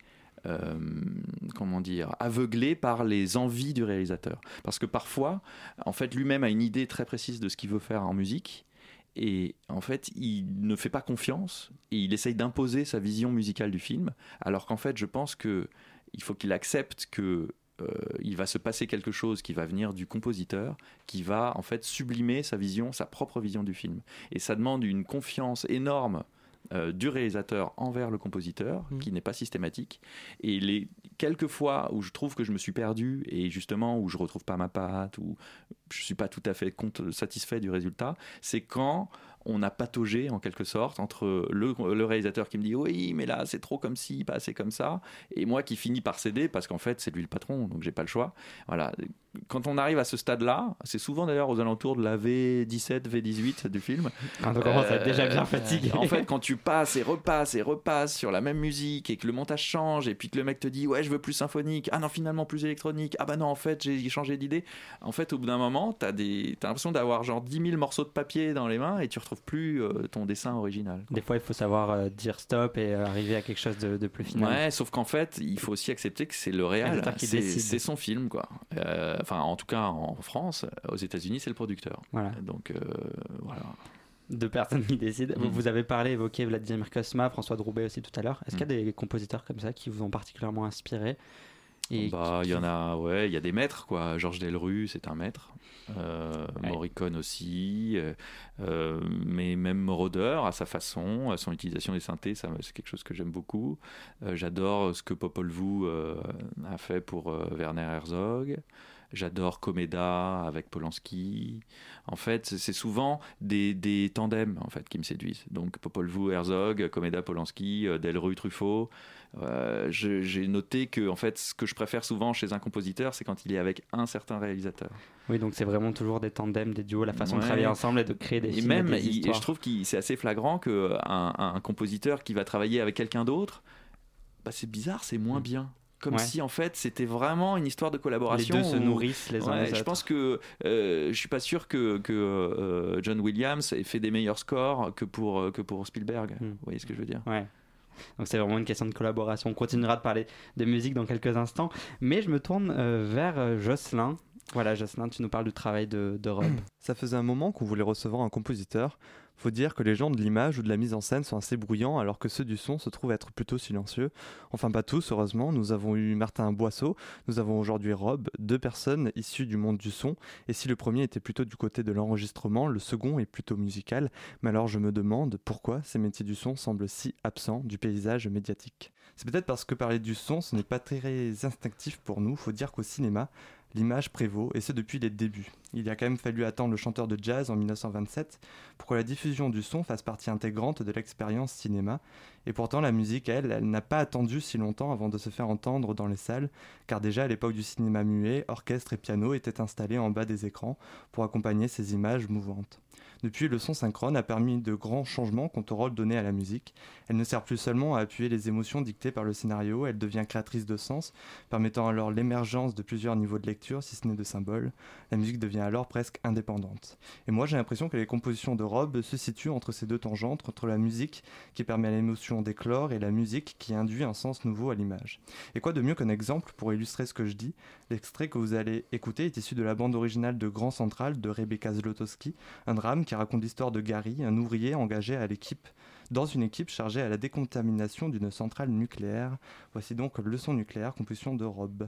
B: comment dire, aveugler par les envies du réalisateur. Parce que parfois, en fait, lui-même a une idée très précise de ce qu'il veut faire en musique, et en fait, il ne fait pas confiance et il essaye d'imposer sa vision musicale du film, alors qu'en fait, je pense que il faut qu'il accepte que euh, il va se passer quelque chose qui va venir du compositeur, qui va en fait sublimer sa vision, sa propre vision du film. Et ça demande une confiance énorme euh, du réalisateur envers le compositeur,
C: Mhm.
B: qui n'est pas systématique. Et les quelques fois où je trouve que je me suis perdu et justement où je retrouve pas ma patte, ou je suis pas tout à fait satisfait du résultat, c'est quand on a pataugé en quelque sorte entre le, le réalisateur qui me dit oui mais là c'est trop comme ci pas assez comme ça et moi qui finis par céder parce qu'en fait c'est lui le patron donc j'ai pas le choix voilà quand on arrive à ce stade là c'est souvent d'ailleurs aux alentours de la V17 V18 du film
A: Quand on commence à être déjà bien
B: euh,
A: fatigué.
B: En fait, quand tu passes et repasses et repasses sur la même musique et que le montage change et puis que le mec te dit ouais je veux plus symphonique, ah non finalement plus électronique, ah bah non en fait j'ai changé d'idée. En fait, au bout d'un moment, t'as des t'as l'impression d'avoir genre 10 000 morceaux de papier dans les mains et tu retrouves plus euh, ton dessin original. quoi.
A: Des fois, il faut savoir euh, dire stop et arriver à quelque chose de, de plus final.
B: Ouais, sauf qu'en fait, il faut aussi accepter que c'est le réel, c'est son film quoi. Euh, Enfin, en tout cas en France, aux États-Unis, c'est le producteur.
A: Voilà.
B: Donc euh, voilà.
A: Deux personnes qui décident.
B: Mm.
A: Vous avez parlé, évoqué Vladimir Kosma, François Droubet aussi tout à l'heure. Est-ce qu'il y a
B: Mm.
A: des compositeurs comme ça qui vous ont particulièrement inspiré et
B: bah,
A: qui-
B: il y en a, ouais, il y a des maîtres, quoi. Georges Delru, c'est un maître. Euh,
A: Ouais.
B: Morricone aussi. euh, euh, mais même Moroder, à sa façon, à son utilisation des synthés, c'est quelque chose que j'aime beaucoup. Euh, j'adore ce que Popol Vuh a fait pour Werner Herzog. J'adore Komeda avec Polanski. En fait, c'est- souvent des, des tandems en fait qui me séduisent. Donc Popol Vuh, Herzog, Komeda, Polanski, euh, Delru, Truffaut. Euh, J'ai noté que en fait, ce que je préfère souvent chez un compositeur, c'est quand il est avec un certain réalisateur.
A: Oui, donc c'est vraiment toujours des tandems, des duos, la façon de travailler ensemble et de créer des
B: Et
A: films
B: même,
A: et des
B: il-
A: histoires.
B: je trouve que c'est assez flagrant qu'un un compositeur qui va travailler avec quelqu'un d'autre, bah, c'est bizarre, c'est moins bien. Comme
A: Ouais.
B: si en fait c'était vraiment une histoire de
A: les
B: collaboration.
A: deux se nourrissent les uns
B: Ouais,
A: les
B: je
A: autres.
B: pense que euh, je suis pas sûr que, que euh, John Williams ait fait des meilleurs scores que pour, euh, que pour Spielberg.
A: Hmm.
B: Vous voyez ce que je veux dire?
A: Ouais. Donc c'est vraiment une question de collaboration. On continuera de parler de musique dans quelques instants, mais je me tourne euh, vers Jocelyn. Voilà, Jocelyn, tu nous parles du travail de, de Rob.
D: Ça faisait un moment qu'on voulait recevoir un compositeur. Faut dire que les gens de l'image ou de la mise en scène sont assez bruyants alors que ceux du son se trouvent être plutôt silencieux. Enfin pas tous heureusement, nous avons eu Martin Boisseau, nous avons aujourd'hui Rob, deux personnes issues du monde du son, et si le premier était plutôt du côté de l'enregistrement, le second est plutôt musical, mais alors je me demande pourquoi ces métiers du son semblent si absents du paysage médiatique. C'est peut-être parce que parler du son ce n'est pas très instinctif pour nous, faut dire qu'au cinéma, l'image prévaut, et ce depuis les débuts. Il a quand même fallu attendre le chanteur de jazz en 1927 pour que la diffusion du son fasse partie intégrante de l'expérience cinéma. Et pourtant, la musique, elle, elle n'a pas attendu si longtemps avant de se faire entendre dans les salles, car déjà à l'époque du cinéma muet, orchestre et piano étaient installés en bas des écrans pour accompagner ces images mouvantes. Depuis, le son synchrone a permis de grands changements quant au rôle donné à la musique. Elle ne sert plus seulement à appuyer les émotions dictées par le scénario, elle devient créatrice de sens, permettant alors l'émergence de plusieurs niveaux de lecture, si ce n'est de symboles. La musique devient alors presque indépendante. Et moi, j'ai l'impression que les compositions de Rob se situent entre ces deux tangentes, entre la musique qui permet à l'émotion d'éclore et la musique qui induit un sens nouveau à l'image. Et quoi de mieux qu'un exemple pour illustrer ce que je dis? L'extrait que vous allez écouter est issu de la bande originale de Grand Central de Rebecca Zlotowski, un drame qui raconte l'histoire de Gary, un ouvrier engagé à l'équipe dans une équipe chargée à la décontamination d'une centrale nucléaire. Voici donc Leçon nucléaire, composition de Rob.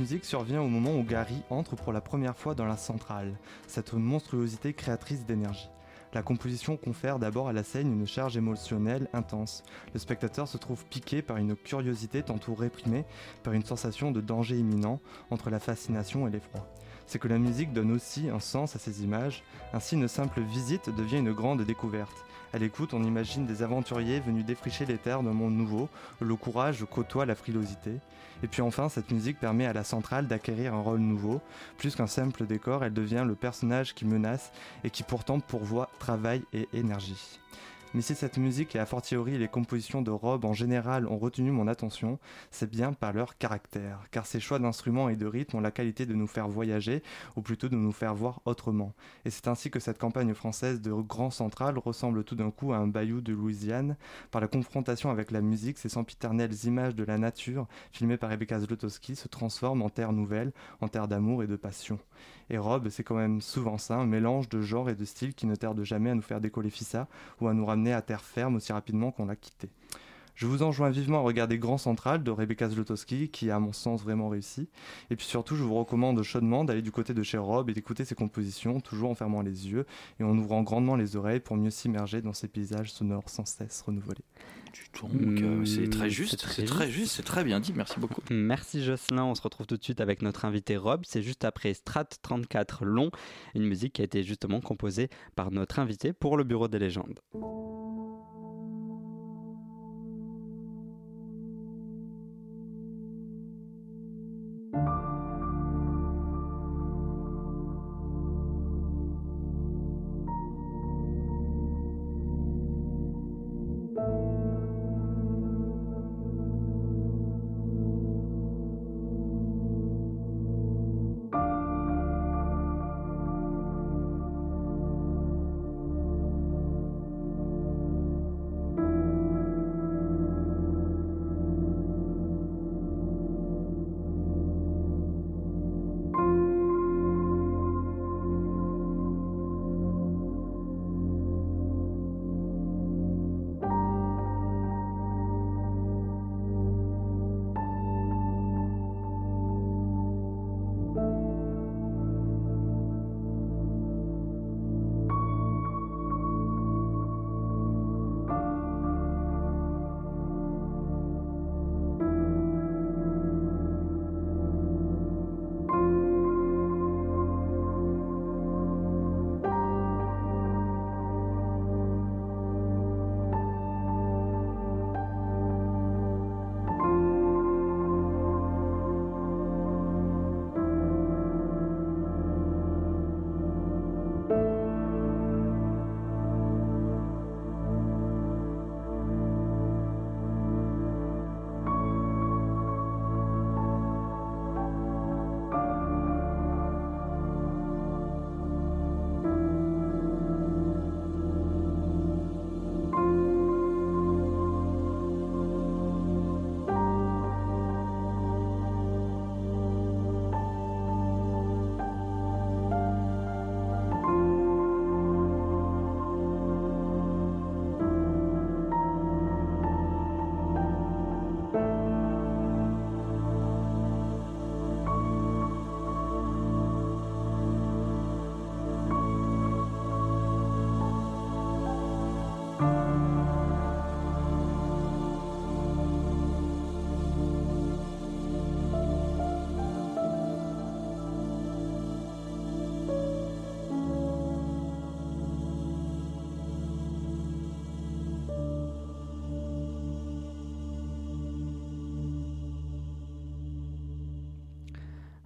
D: Musique survient au moment où Gary entre pour la première fois dans la centrale, cette monstruosité créatrice d'énergie. La composition confère d'abord à la scène une charge émotionnelle intense. Le spectateur se trouve piqué par une curiosité tantôt réprimée, par une sensation de danger imminent entre la fascination et l'effroi. C'est que la musique donne aussi un sens à ces images, ainsi une simple visite devient une grande découverte. À l'écoute, on imagine des aventuriers venus défricher les terres d'un monde nouveau, où le courage côtoie la frilosité. Et puis enfin, cette musique permet à la centrale d'acquérir un rôle nouveau. Plus qu'un simple décor, elle devient le personnage qui menace et qui pourtant pourvoit travail et énergie. Mais si cette musique et a fortiori les compositions de Rob en général ont retenu mon attention, c'est bien par leur caractère, car ces choix d'instruments et de rythmes ont la qualité de nous faire voyager, ou plutôt de nous faire voir autrement. Et c'est ainsi que cette campagne française de Grand Central ressemble tout d'un coup à un bayou de Louisiane, par la confrontation avec la musique, ces sempiternelles images de la nature, filmées par Rebecca Zlotowski, se transforment en terre nouvelle, en terre d'amour et de passion. Et Rob, c'est quand même souvent ça, un mélange de genre et de style qui ne tarde jamais à nous faire décoller Fissa ou à nous ramener à terre ferme aussi rapidement qu'on l'a quitté. Je vous enjoins vivement à regarder Grand Central de Rebecca Zlotowski, qui a à mon sens vraiment réussi. Et puis surtout, je vous recommande chaudement d'aller du côté de chez Rob et d'écouter ses compositions, toujours en fermant les yeux et en ouvrant grandement les oreilles pour mieux s'immerger dans ces paysages sonores sans cesse renouvelés.
B: Donc, euh, c'est très juste, c'est très, juste, c'est très bien dit, merci beaucoup.
A: Merci Jocelyn, on se retrouve tout de suite avec notre invité Rob, c'est juste après Strat 34 Long, une musique qui a été justement composée par notre invité pour le Bureau des légendes.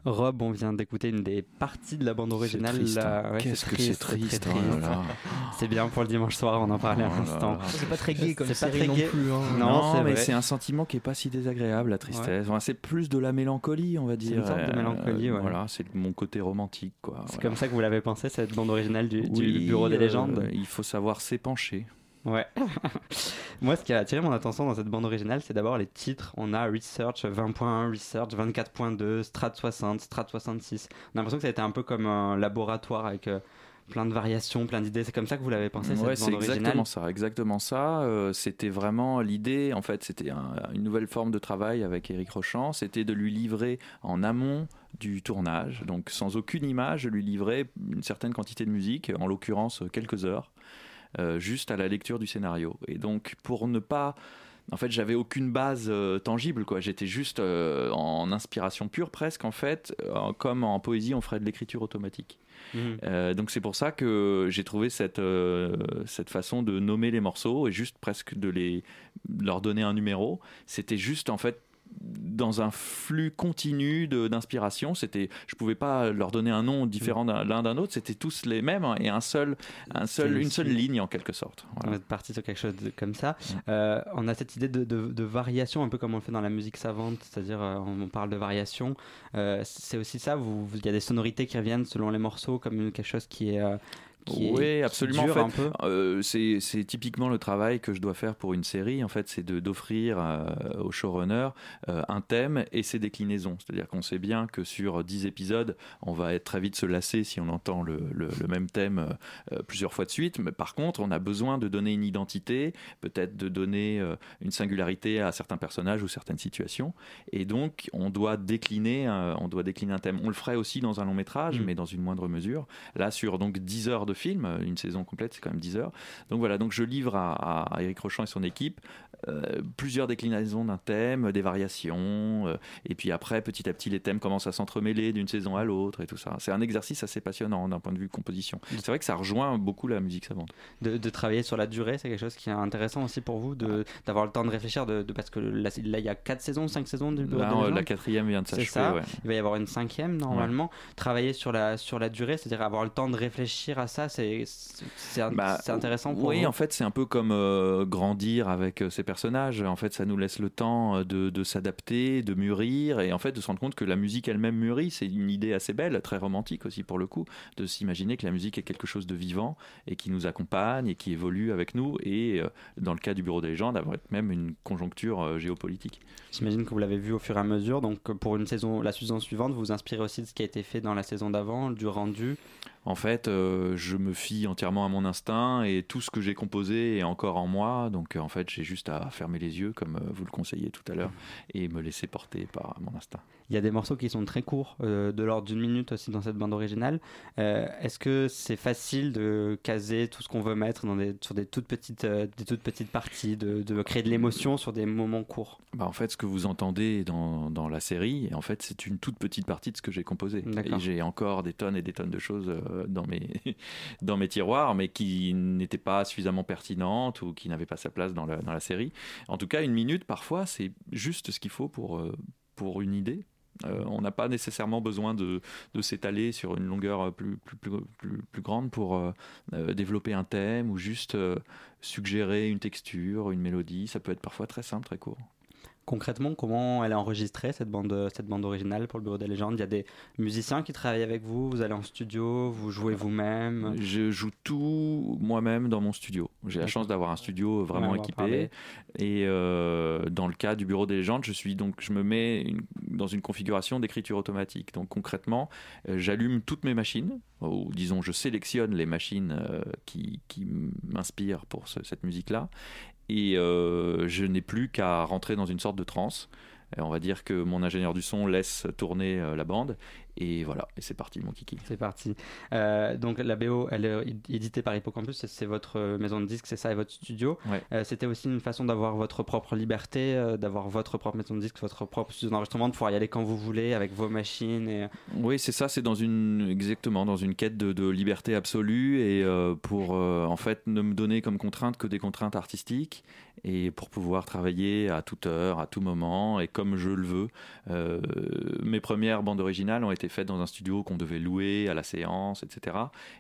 A: Rob, on vient d'écouter une des parties de la bande originale.
B: Hein. Qu'est-ce que c'est triste, oh
A: C'est bien pour le dimanche soir, on en parlait à oh l'instant.
C: C'est pas très gay comme série pas très non plus. Hein.
B: Non, mais c'est un sentiment qui est pas si désagréable, la tristesse. c'est plus de la mélancolie, on va dire.
A: Une sorte de mélancolie,
B: euh, Voilà, c'est mon côté romantique, quoi.
A: C'est comme ça que vous l'avez pensé, cette bande originale du, Bureau des légendes?
B: Euh, il faut savoir s'épancher.
A: Ouais. Moi, ce qui a attiré mon attention dans cette bande originale, c'est d'abord les titres. On a Research 20.1, Research 24.2, Strat 60, Strat 66. On a l'impression que ça a été un peu comme un laboratoire avec euh, plein de variations, plein d'idées. C'est comme ça que vous l'avez pensé,
B: ouais,
A: cette bande
B: originale exactement ça, exactement ça. Euh, c'était vraiment l'idée, en fait, c'était une nouvelle forme de travail avec Eric Rochant. C'était de lui livrer en amont du tournage, donc sans aucune image, lui livrer une certaine quantité de musique, en l'occurrence quelques heures. Euh, juste à la lecture du scénario. Et donc, pour ne pas en fait, j'avais aucune base euh, tangible, quoi. J'étais juste euh, en inspiration pure, presque, en fait, comme en poésie, on ferait de l'écriture automatique. Mmh. donc, c'est pour ça que j'ai trouvé cette, cette façon de nommer les morceaux et juste presque de les, leur donner un numéro. C'était juste, en fait, dans un flux continu d'inspiration. C'était, je pouvais pas leur donner un nom différent l'un d'un autre. C'était tous les mêmes hein, et un seul, un seul, une seule ligne en quelque sorte.
A: On est parti sur quelque chose comme ça. Euh, on a cette idée de, de, variation, un peu comme on le fait dans la musique savante, c'est-à-dire euh, on, parle de variation. Euh, c'est aussi ça. Il y a des sonorités qui reviennent selon les morceaux, comme quelque chose qui est
B: oui, absolument. en fait, euh, c'est typiquement le travail que je dois faire pour une série. En fait, c'est d'offrir euh, au showrunner euh, un thème et ses déclinaisons. C'est-à-dire qu'on sait bien que sur 10 épisodes, on va être très vite se lasser si on entend le, le, même thème plusieurs fois de suite. Mais par contre, on a besoin de donner une identité, peut-être de donner une singularité à certains personnages ou certaines situations. Et donc, on doit décliner, on doit décliner un thème. On le ferait aussi dans un long métrage, mm. mais dans une moindre mesure. Là, sur donc 10 heures de film, une saison complète, c'est quand même 10 heures. Donc voilà, donc je livre à, Eric Rochant et son équipe euh, plusieurs déclinaisons d'un thème, des variations, euh, et puis après, petit à petit, les thèmes commencent à s'entremêler d'une saison à l'autre et tout ça. C'est un exercice assez passionnant d'un point de vue composition. C'est vrai que ça rejoint beaucoup la musique savante.
A: De, de travailler sur la durée, c'est quelque chose qui est intéressant aussi pour vous, d'avoir le temps de réfléchir, de, parce que là, il y a 4 saisons, 5 saisons de,
B: là, La quatrième vient de s'achever.
A: Il va y avoir une cinquième normalement. Travailler sur la, sur la durée, c'est-à-dire avoir le temps de réfléchir à ça, c'est bah, intéressant pour
B: Oui, en fait, c'est un peu comme euh, grandir avec ses personnages personnages. En fait, ça nous laisse le temps euh, de, s'adapter, de mûrir et en fait de se rendre compte que la musique elle-même mûrit. C'est une idée assez belle, très romantique aussi pour le coup, de s'imaginer que la musique est quelque chose de vivant et qui nous accompagne et qui évolue avec nous. Et euh, dans le cas du Bureau des légendes, avoir même une conjoncture euh, géopolitique.
A: J'imagine que vous l'avez vu au fur et à mesure. Donc pour une saison, la saison suivante, vous vous inspirez aussi de ce qui a été fait dans la saison d'avant, du rendu
B: en fait, euh, je me fie entièrement à mon instinct et tout ce que j'ai composé est encore en moi. Donc, euh, en fait, j'ai juste à fermer les yeux, comme euh, vous le conseillez tout à l'heure, et me laisser porter par mon instinct.
A: Il y a des morceaux qui sont très courts, de l'ordre d'une minute aussi dans cette bande originale. Est-ce que c'est facile de caser tout ce qu'on veut mettre dans des, sur des toutes petites, des toutes petites parties, de, créer de l'émotion sur des moments courts?
B: Bah, En fait, ce que vous entendez dans, dans la série, en fait, c'est une toute petite partie de ce que j'ai composé. Et j'ai encore des tonnes et des tonnes de choses dans mes, dans mes tiroirs, mais qui n'étaient pas suffisamment pertinentes ou qui n'avaient pas sa place dans la, dans la série. En tout cas, une minute, parfois, c'est juste ce qu'il faut pour, euh, pour une idée. Euh, on n'a pas nécessairement besoin de, de s'étaler sur une longueur plus, plus, plus, plus, grande pour euh, développer un thème ou juste suggérer une texture, une mélodie. Ça peut être parfois très simple, très court.
A: Concrètement, comment elle est enregistrée, cette bande, cette bande originale pour le Bureau des légendes? Il y a des musiciens qui travaillent avec vous, vous allez en studio, vous jouez vous-même?
B: Je joue tout moi-même dans mon studio. J'ai la chance d'avoir un studio vraiment équipé. Et euh, dans le cas du Bureau des légendes, je, suis donc, je me mets dans une configuration d'écriture automatique. Donc concrètement, euh, j'allume toutes mes machines, ou disons, je sélectionne les machines euh, qui, qui m'inspirent pour cette musique-là et euh, je n'ai plus qu'à rentrer dans une sorte de transe. on va dire que mon ingénieur du son laisse tourner euh, la bande et voilà, et c'est parti mon kiki.
A: C'est parti. Euh, donc la BO, elle est éditée par Hippocampus, c'est votre maison de disques, c'est ça, et votre studio. C'était aussi une façon d'avoir votre propre liberté, d'avoir votre propre maison de disques, votre propre studio d'enregistrement, de pouvoir y aller quand vous voulez avec vos machines. Et...
B: Oui, c'est ça, c'est dans une exactement dans une quête de, de liberté absolue et pour en fait ne me donner comme contrainte que des contraintes artistiques et pour pouvoir travailler à toute heure, à tout moment et comme je le veux. Euh, mes premières bandes originales ont été faites dans un studio qu'on devait louer à la séance, etc.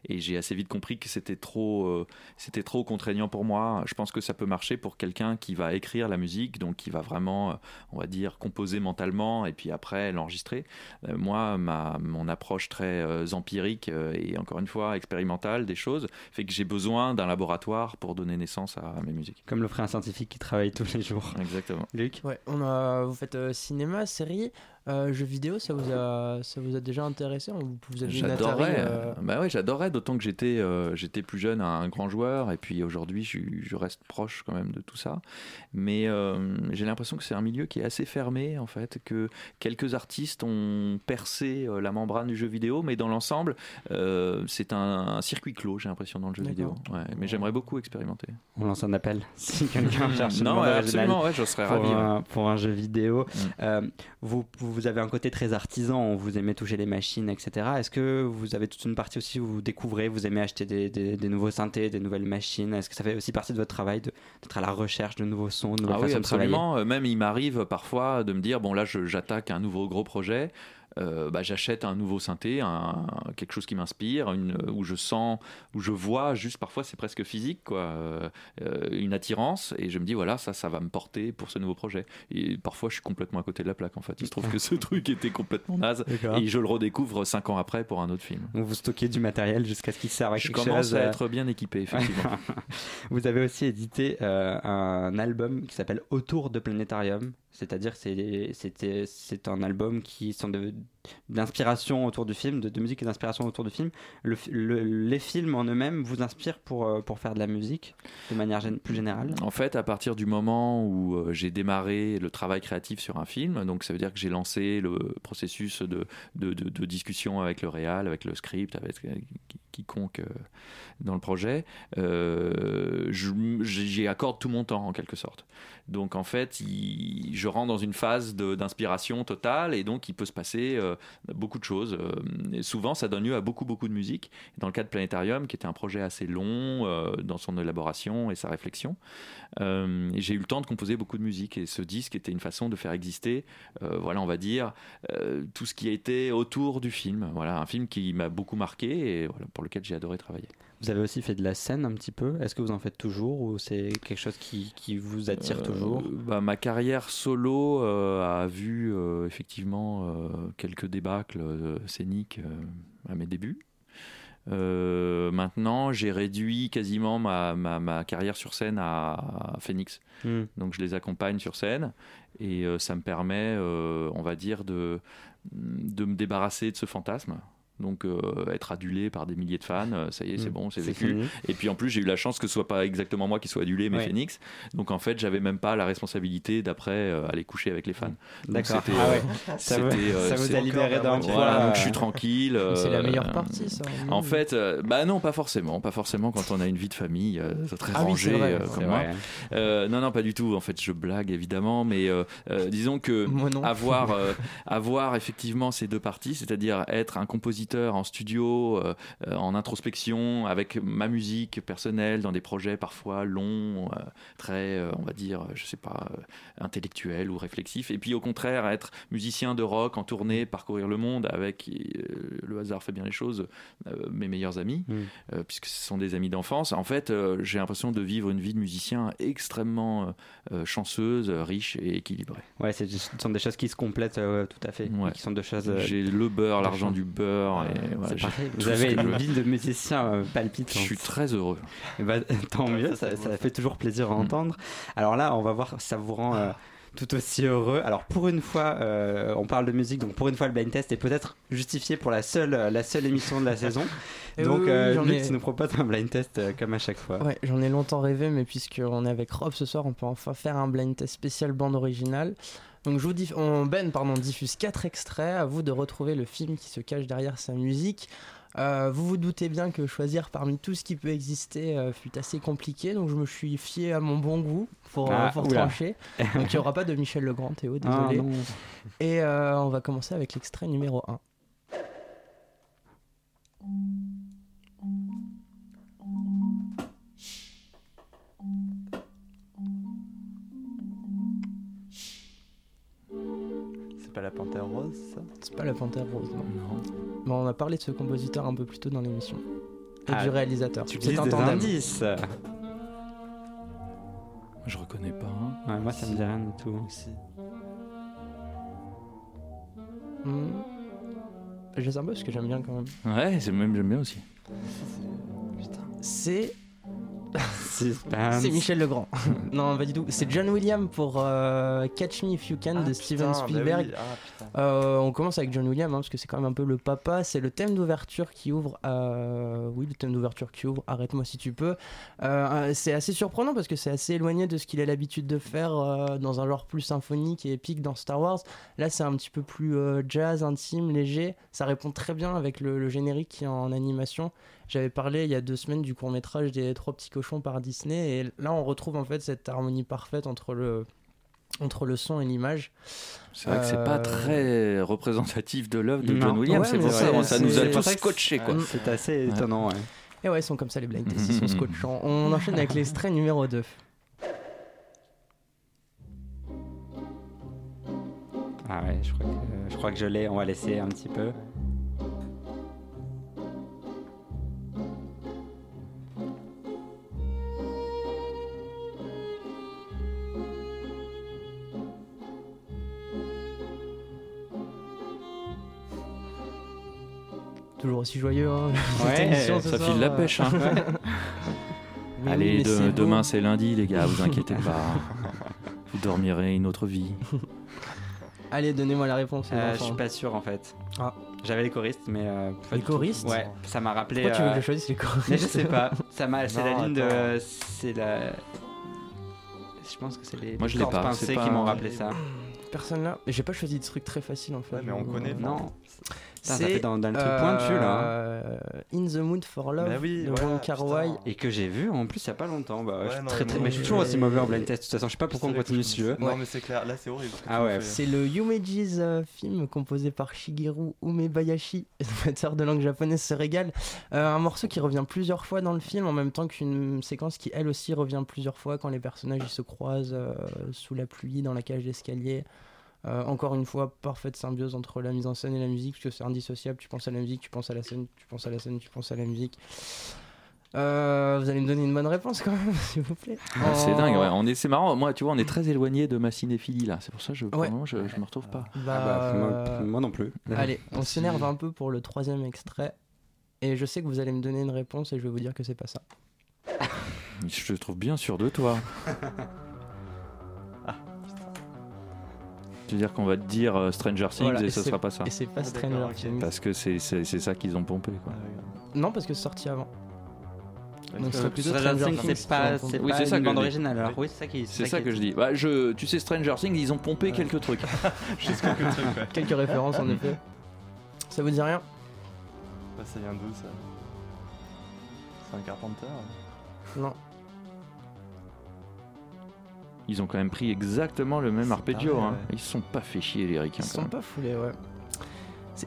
B: Et j'ai assez vite compris que c'était trop, euh, c'était trop contraignant pour moi. Je pense que ça peut marcher pour quelqu'un qui va écrire la musique, donc qui va vraiment, euh, on va dire, composer mentalement et puis après l'enregistrer. moi, ma, mon approche très empirique et encore une fois expérimentale des choses fait que j'ai besoin d'un laboratoire pour donner naissance à mes musiques.
A: Comme le ferait un qui travaille tous les jours.
B: Exactement.
A: Luc?
C: Ouais, on a, vous faites euh, cinéma, série. Euh, jeux vidéo, ça vous a, ça vous a déjà intéressé? Vous, vous
B: J'adorais. Euh, bah ouais, j'adorais. D'autant que j'étais, euh, j'étais plus jeune, un grand joueur, et puis aujourd'hui, je, je, reste proche quand même de tout ça. Mais j'ai l'impression que c'est un milieu qui est assez fermé en fait, que quelques artistes ont percé la membrane du jeu vidéo, mais dans l'ensemble, c'est un, circuit clos. J'ai l'impression dans le jeu vidéo. Ouais, mais j'aimerais beaucoup expérimenter.
A: On lance un appel si quelqu'un cherche
B: non, absolument, ouais, je serais
A: pour
B: ravi.
A: Un, pour un jeu vidéo. Mm. vous, vous vous avez un côté très artisan, vous aimez toucher les machines, etc. Est-ce que vous avez toute une partie aussi où vous découvrez, vous aimez acheter des, nouveaux synthés, des nouvelles machines Est-ce que ça fait aussi partie de votre travail d'être à la recherche de nouveaux sons, de nouvelles ah oui, absolument.
B: Euh, même il m'arrive parfois de me dire bon là j'attaque un nouveau gros projet. Euh, bah, j'achète un nouveau synthé, un, quelque chose qui m'inspire, où je sens, où je vois, juste parfois c'est presque physique, quoi, euh, une attirance, et je me dis voilà, ça, ça va me porter pour ce nouveau projet. Et parfois je suis complètement à côté de la plaque en fait. Il se trouve que ce truc était complètement naze, et je le redécouvre cinq ans après pour un autre film.
A: Donc vous stockez du matériel jusqu'à ce qu'il serve à
B: je
A: quelque chose.
B: Je commence à euh. être bien équipé, effectivement.
A: vous avez aussi édité un album qui s'appelle Autour de Planétarium. C'est-à-dire c'est c'est un album qui sont d'inspiration autour du film, de, musique et d'inspiration autour du film. Le, les films en eux-mêmes vous inspirent pour, euh, pour faire de la musique de manière plus générale?
B: En fait, à partir du moment où euh, j'ai démarré le travail créatif sur un film, donc ça veut dire que j'ai lancé le processus de, de, discussion avec le réal, avec le script, avec euh, quiconque dans le projet, j'y accorde tout mon temps en quelque sorte. Donc en fait, je rentre dans une phase d'inspiration totale et donc il peut se passer beaucoup de choses. Euh, et souvent, ça donne lieu à beaucoup, beaucoup de musique. Dans le cas de Planétarium, qui était un projet assez long euh, dans son élaboration et sa réflexion, j'ai eu le temps de composer beaucoup de musique. Et ce disque était une façon de faire exister, voilà, on va dire, tout ce qui a été autour du film. Voilà, un film qui m'a beaucoup marqué et pour lequel j'ai adoré travailler.
A: Vous avez aussi fait de la scène un petit peu. Est-ce que vous en faites toujours ou c'est quelque chose qui, qui vous attire euh, toujours
B: bah, Ma carrière solo euh, a vu euh, effectivement quelques débâcles scéniques à mes débuts. maintenant, j'ai réduit quasiment ma, ma, ma, carrière sur scène à, Phoenix. Hmm. Donc, je les accompagne sur scène et ça me permet, on va dire, de, de me débarrasser de ce fantasme. Donc euh, être adulé par des milliers de fans, euh, ça y est, c'est mm. bon, c'est vécu. Et puis en plus, j'ai eu la chance que ce soit pas exactement moi qui soit adulé, mais Phoenix. Donc en fait, j'avais même pas la responsabilité d'après euh, aller coucher avec les fans.
A: D'accord. Ah ouais. ça, vous, a libéré d'un
B: Voilà, donc je suis tranquille.
C: c'est la meilleure partie, ça.
B: En fait, bah non, pas forcément, pas forcément quand on a une vie de famille très ah rangée comme moi. non, non, pas du tout. En fait, je blague évidemment, mais disons que avoir, avoir effectivement ces deux parties, c'est-à-dire être un compositeur en studio, euh, euh, en introspection, avec ma musique personnelle, dans des projets parfois longs, euh, très, on va dire, je sais pas, intellectuels ou réflexifs. Et puis au contraire, être musicien de rock en tournée, parcourir le monde avec, le hasard fait bien les choses, mes meilleurs amis, mm. puisque ce sont des amis d'enfance. En fait, j'ai l'impression de vivre une vie de musicien extrêmement chanceuse, riche et équilibrée.
A: Ouais, ce sont des choses qui se complètent tout à fait. Qui sont deux choses.
B: J'ai le beurre, l'argent du beurre,
A: vous avez une vie de musicien euh, palpitante.
B: Je suis très heureux.
A: Bah, tant mieux, ça, fait toujours plaisir à mm. entendre. Alors là, on va voir, ça vous rend euh, tout aussi heureux. Alors pour une fois, euh, on parle de musique, donc pour une fois le blind test est peut-être justifié pour la seule, la seule émission de la saison. donc oui, oui, tu nous proposes un blind test comme à chaque fois.
C: Ouais, j'en ai longtemps rêvé, mais puisqu'on est avec Rob ce soir, on peut enfin faire un blind test spécial bande originale. Donc je vous on, Ben pardon, diffuse quatre extraits. À vous de retrouver le film qui se cache derrière sa musique. Euh, vous vous doutez bien que choisir parmi tout ce qui peut exister euh, fut assez compliqué, donc je me suis fié à mon bon goût pour, euh, ah, trancher. Donc il n'y aura pas de Michel Legrand, Théo, ah, désolé. Et on va commencer avec l'extrait numéro 1.
D: Pas la Panthère Rose, ça
C: C'est pas la Panthère Rose, non. non. on a parlé de ce compositeur un peu plus tôt dans l'émission. Et ah, du réalisateur.
A: Tu dis des indices
B: Je reconnais pas.
A: Hein. Ouais, moi, ça me dit rien du tout. Aussi.
C: Hmm. Je sais un peu parce que j'aime bien quand même.
B: Ouais, même j'aime bien aussi.
C: C'est c'est Michel Legrand. non, pas du tout. C'est John Williams pour euh, Catch Me If You Can de ah, Steven bah Spielberg. Ah, euh, on commence avec John Williams hein, parce que c'est quand même un peu le papa. C'est le thème d'ouverture qui ouvre. Euh, oui, le thème d'ouverture qui ouvre. Arrête-moi si tu peux. c'est assez surprenant parce que c'est assez éloigné de ce qu'il a l'habitude de faire dans un genre plus symphonique et épique dans Star Wars. Là, c'est un petit peu plus jazz, intime, léger. Ça répond très bien avec le, le générique qui est en animation. J'avais parlé il y a deux semaines du court métrage des Trois petits cochons par Disney et là on retrouve en fait cette harmonie parfaite entre le entre le son et l'image.
B: C'est vrai que c'est pas très représentatif de l'œuvre de John Williams, c'est pour ça, ça nous a tous scotché quoi.
A: C'est assez étonnant, ouais.
C: Et ouais, ils sont comme ça les blind tests, ils sont scotchants. On enchaîne avec l'extrait numéro 2.
A: Ah ouais, je crois que je, crois que je l'ai, on va laisser un petit peu.
C: Aussi joyeux, hein.
B: Ouais, ça file la pêche. Hein. Allez, demain c'est lundi, les gars, vous inquiétez pas. vous dormirez une autre vie.
C: Allez, donnez-moi la réponse.
A: Euh, je suis pas sûr en fait. Ah. J'avais les choristes, mais. Euh,
C: les choristes
A: Ouais, ça m'a rappelé.
C: Pourquoi tu veux que je euh, choisisse les choristes
A: Mais je sais pas. Ça m'a. C'est la ligne de. C'est la. Je pense que c'est les.
B: Moi je l'ai pas.
A: qui m'ont rappelé ça.
C: Personne là. J'ai pas choisi de trucs très faciles en fait.
D: Ouais, mais on connaît.
A: Non. C'est dans, dans, le truc pointu là. Hein.
C: Euh, In the Mood for Love
D: bah oui,
C: de Wong
A: Et que j'ai vu en plus il y a pas longtemps. Bah, je, très, très, mais je suis toujours aussi mauvais en blind test. De toute façon, je sais pas pourquoi on continue ce jeu.
D: Non, mais c'est clair, là c'est horrible.
A: Ah ouais.
C: C'est le Yumeji's euh, film composé par Shigeru Umebayashi, amateur de langue japonaise se régale. Euh, un morceau qui revient plusieurs fois dans le film en même temps qu'une séquence qui elle aussi revient plusieurs fois quand les personnages ils se croisent sous la pluie dans la cage d'escalier. Euh, encore une fois, parfaite symbiose entre la mise en scène et la musique, parce que c'est indissociable. Tu penses à la musique, tu penses à la scène, tu penses à la scène, tu penses à la musique. Euh, vous allez me donner une bonne réponse quand même, s'il vous plaît.
B: Ah, c'est dingue, ouais. on est, c'est marrant. Moi, tu vois, on est très éloigné de ma cinéphilie là. C'est pour ça que je, je, me retrouve pas.
A: Bah, ah bah, moi, non plus.
C: Allez, on s'énerve un peu pour le troisième extrait. Et je sais que vous allez me donner une réponse et je vais vous dire que c'est pas ça.
B: je te trouve bien sûr de toi. Tu veux dire qu'on va te dire euh, Stranger Things et, ce sera pas ça
C: Et c'est pas Stranger Things.
B: Parce que c'est ça qu'ils ont pompé quoi.
C: Non, parce que c'est sorti avant.
A: Donc Stranger Things, c'est pas, c'est oui, c'est ça une bande originale. Alors oui, c'est ça qui.
B: C'est ça, que je dis. Bah, je, tu sais, Stranger Things, ils ont pompé quelques trucs.
C: Juste quelques trucs. Quelques références en effet. Ça vous dit rien?
D: Bah, Ça vient d'où ça? C'est un Carpenter
C: Non.
B: Ils ont quand même pris exactement le même arpeggio. Hein. Ils se sont pas fait chier, les ricains.
C: Ils se sont pas foulés, ouais.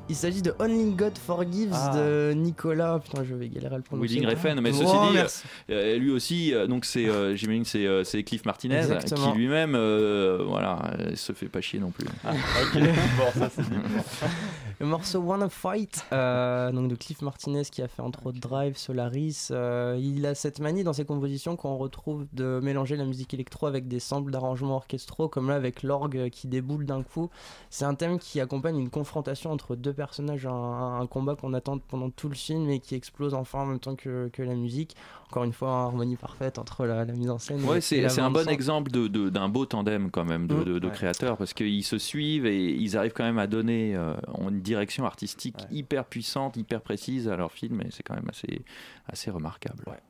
C: Il s'agit de Only God Forgives ah. de Nicolas. Putain, je vais galérer à le prononcer.
B: Willing Refn, mais ceci dit, euh, euh, lui aussi, euh, donc c'est, j'imagine, c'est, c'est Cliff Martinez qui lui-même, voilà, se fait pas chier non plus. Ah,
D: ok, bon, ça c'est
C: Le morceau Wanna Fight, donc de Cliff Martinez qui a fait entre autres Drive, Solaris. il a cette manie dans ses compositions qu'on retrouve de mélanger la musique électro avec des samples d'arrangements orchestraux, comme là avec l'orgue qui déboule d'un coup. C'est un thème qui accompagne une confrontation entre deux personnages, un, combat qu'on attend pendant tout le film et qui explose enfin en même temps que, que la musique. Encore une fois, harmonie parfaite entre la, mise en scène.
B: Ouais, c'est un bon exemple d'un de, beau tandem quand même de, mmh. de, créateurs parce qu'ils se suivent et ils arrivent quand même à donner euh, une direction artistique hyper puissante, hyper précise à leur film et c'est quand même assez, assez remarquable.
C: Ouais.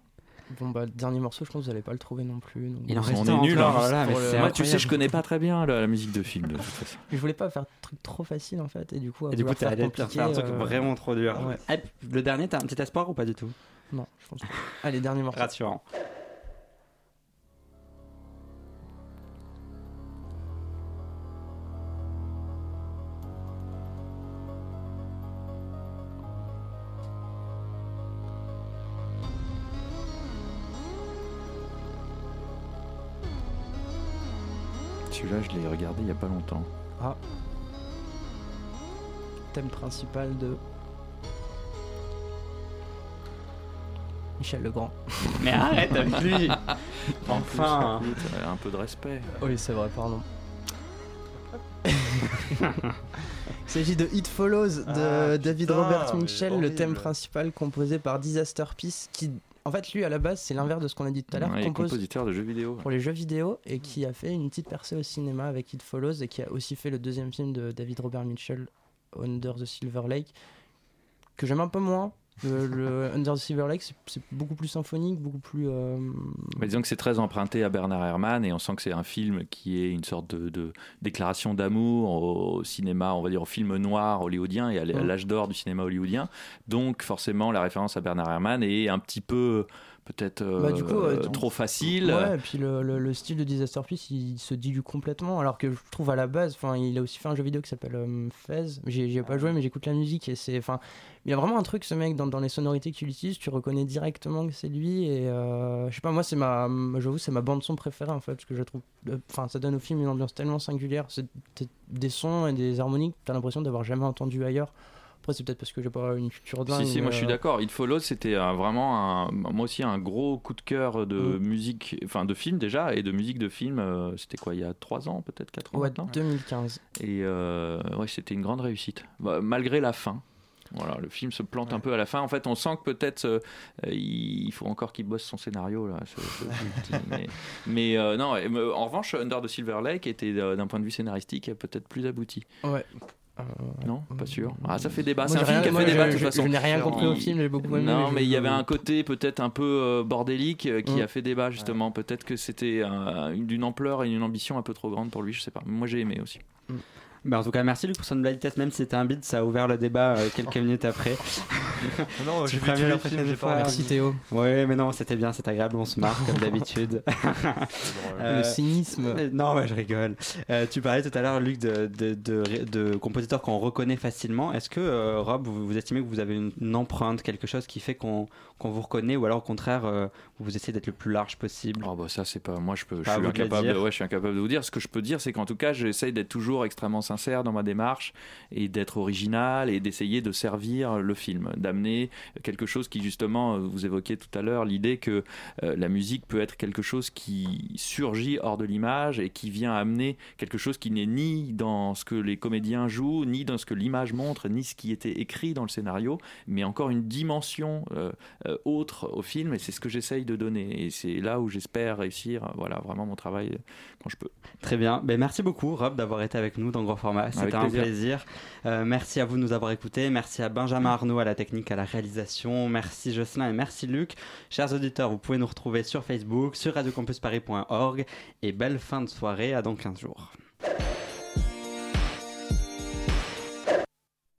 C: Bon bah dernier morceau, je pense que vous n'allez pas le trouver non plus.
A: Il en reste on est nul. Hein.
B: Moi, tu sais, je connais pas très bien la, musique de film. De toute façon.
C: Je voulais pas faire un truc trop facile en fait, et du coup,
A: et du coup, faire, faire un truc euh, vraiment trop dur. le dernier, t'as un petit espoir ou pas du tout?
C: Non, je pense pas. Allez, dernier morceau.
A: Rassurant.
B: Celui-là, je l'ai regardé il n'y a pas longtemps.
C: Ah. Thème principal de. Michel Legrand.
A: Mais arrête avec lui Enfin
B: Un peu de respect.
C: Oui, c'est vrai, pardon. Il s'agit de It Follows de ah, David Robert Mitchell, le thème principal composé par Disaster Peace, qui en fait, lui, à la base, c'est l'inverse de ce qu'on a dit tout à l'heure.
B: Ouais, compositeur de jeux vidéo.
C: Pour les jeux vidéo et qui a fait une petite percée au cinéma avec It Follows et qui a aussi fait le deuxième film de David Robert Mitchell, Under the Silver Lake, que j'aime un peu moins, le, Under the Silver Lake, c'est beaucoup plus symphonique, beaucoup plus. Euh...
B: disons que c'est très emprunté à Bernard Herrmann et on sent que c'est un film qui est une sorte de, déclaration d'amour au cinéma, on va dire au film noir hollywoodien et à l'âge d'or du cinéma hollywoodien. Donc forcément, la référence à Bernard Herrmann est un petit peu peut-être bah, trop facile.
C: Ouais, et puis le, le, style de Disaster Piece, il se dilue complètement, alors que je trouve à la base, enfin, il a aussi fait un jeu vidéo qui s'appelle Fez. J'y ai pas joué, mais j'écoute la musique et c'est, enfin, il y a vraiment un truc, ce mec, dans, dans les sonorités qu'il utilise, tu reconnais directement que c'est lui. Et je sais pas, moi, c'est ma, j'avoue, c'est ma bande son préférée en fait, parce que je trouve, enfin, ça donne au film une ambiance tellement singulière. C'est des sons et des harmonies que t'as l'impression d'avoir jamais entendu ailleurs. Après, c'est peut-être parce que j'ai pas une culture dingue.
B: Si, si, moi je suis
C: euh,
B: d'accord. It Follows, c'était vraiment un, moi aussi un gros coup de cœur de mm. musique, enfin de film déjà, et de musique de film. Euh, c'était quoi, il y a 3 ans, peut-être 4 ans
C: Ouais, 2015.
B: Et euh, ouais, c'était une grande réussite. Bah, malgré la fin. Voilà, le film se plante un peu à la fin. En fait, on sent que peut-être il faut encore qu'il bosse son scénario là. mais, non, en revanche, Under the Silver Lake était d'un point de vue scénaristique peut-être plus abouti.
C: Ouais.
B: Euh, non, pas sûr. Ah, ça fait débat. C'est un film qui a fait débat de toute façon.
C: Je n'ai rien compris au film, j'ai beaucoup aimé.
B: Non, mais il y avait un côté peut-être un peu euh, bordélique euh, qui mm. a fait débat justement. Peut-être que c'était d'une ampleur et une ambition un peu trop grande pour lui, je sais pas. Moi j'ai aimé aussi. Mm.
A: Bah en tout cas, merci Luc pour son tête, même si c'était un bid, ça a ouvert le débat euh, quelques minutes après.
D: non, j'ai prévu la prochaine fois.
C: Merci Théo.
A: Oui, mais non, c'était bien, c'est agréable, on se marre comme d'habitude.
C: le cynisme.
A: Euh, non, ouais, je rigole. Euh, tu parlais tout à l'heure, Luc, de, de, de, compositeurs qu'on reconnaît facilement. Est-ce que, Rob, vous, vous, estimez que vous avez une, empreinte, quelque chose qui fait qu'on vous reconnaît, ou alors au contraire, vous essayez d'être le plus large possible?
B: Oh, bah, Ça, c'est pas. Moi, je, peux, je, suis incapable, ouais, je suis incapable de vous dire. Ce que je peux dire, c'est qu'en tout cas, j'essaye d'être toujours extrêmement sincère dans ma démarche et d'être original et d'essayer de servir le film, d'amener quelque chose qui justement, euh, vous évoquiez tout à l'heure l'idée que euh, la musique peut être quelque chose qui surgit hors de l'image et qui vient amener quelque chose qui n'est ni dans ce que les comédiens jouent, ni dans ce que l'image montre, ni ce qui était écrit dans le scénario, mais encore une dimension euh, autre au film et c'est ce que j'essaye de donner et c'est là où j'espère réussir voilà vraiment mon travail quand je peux.
A: Très bien, ben, merci beaucoup Rob d'avoir été avec nous dans Grand Format. C'était un plaisir. Merci à vous de nous avoir écoutés. Merci à Benjamin Arnaud à la à la réalisation. Merci Jocelyn et merci Luc. Chers auditeurs, vous pouvez nous retrouver sur Facebook, sur radiocampusparis.org et belle fin de soirée. À dans 15 jours.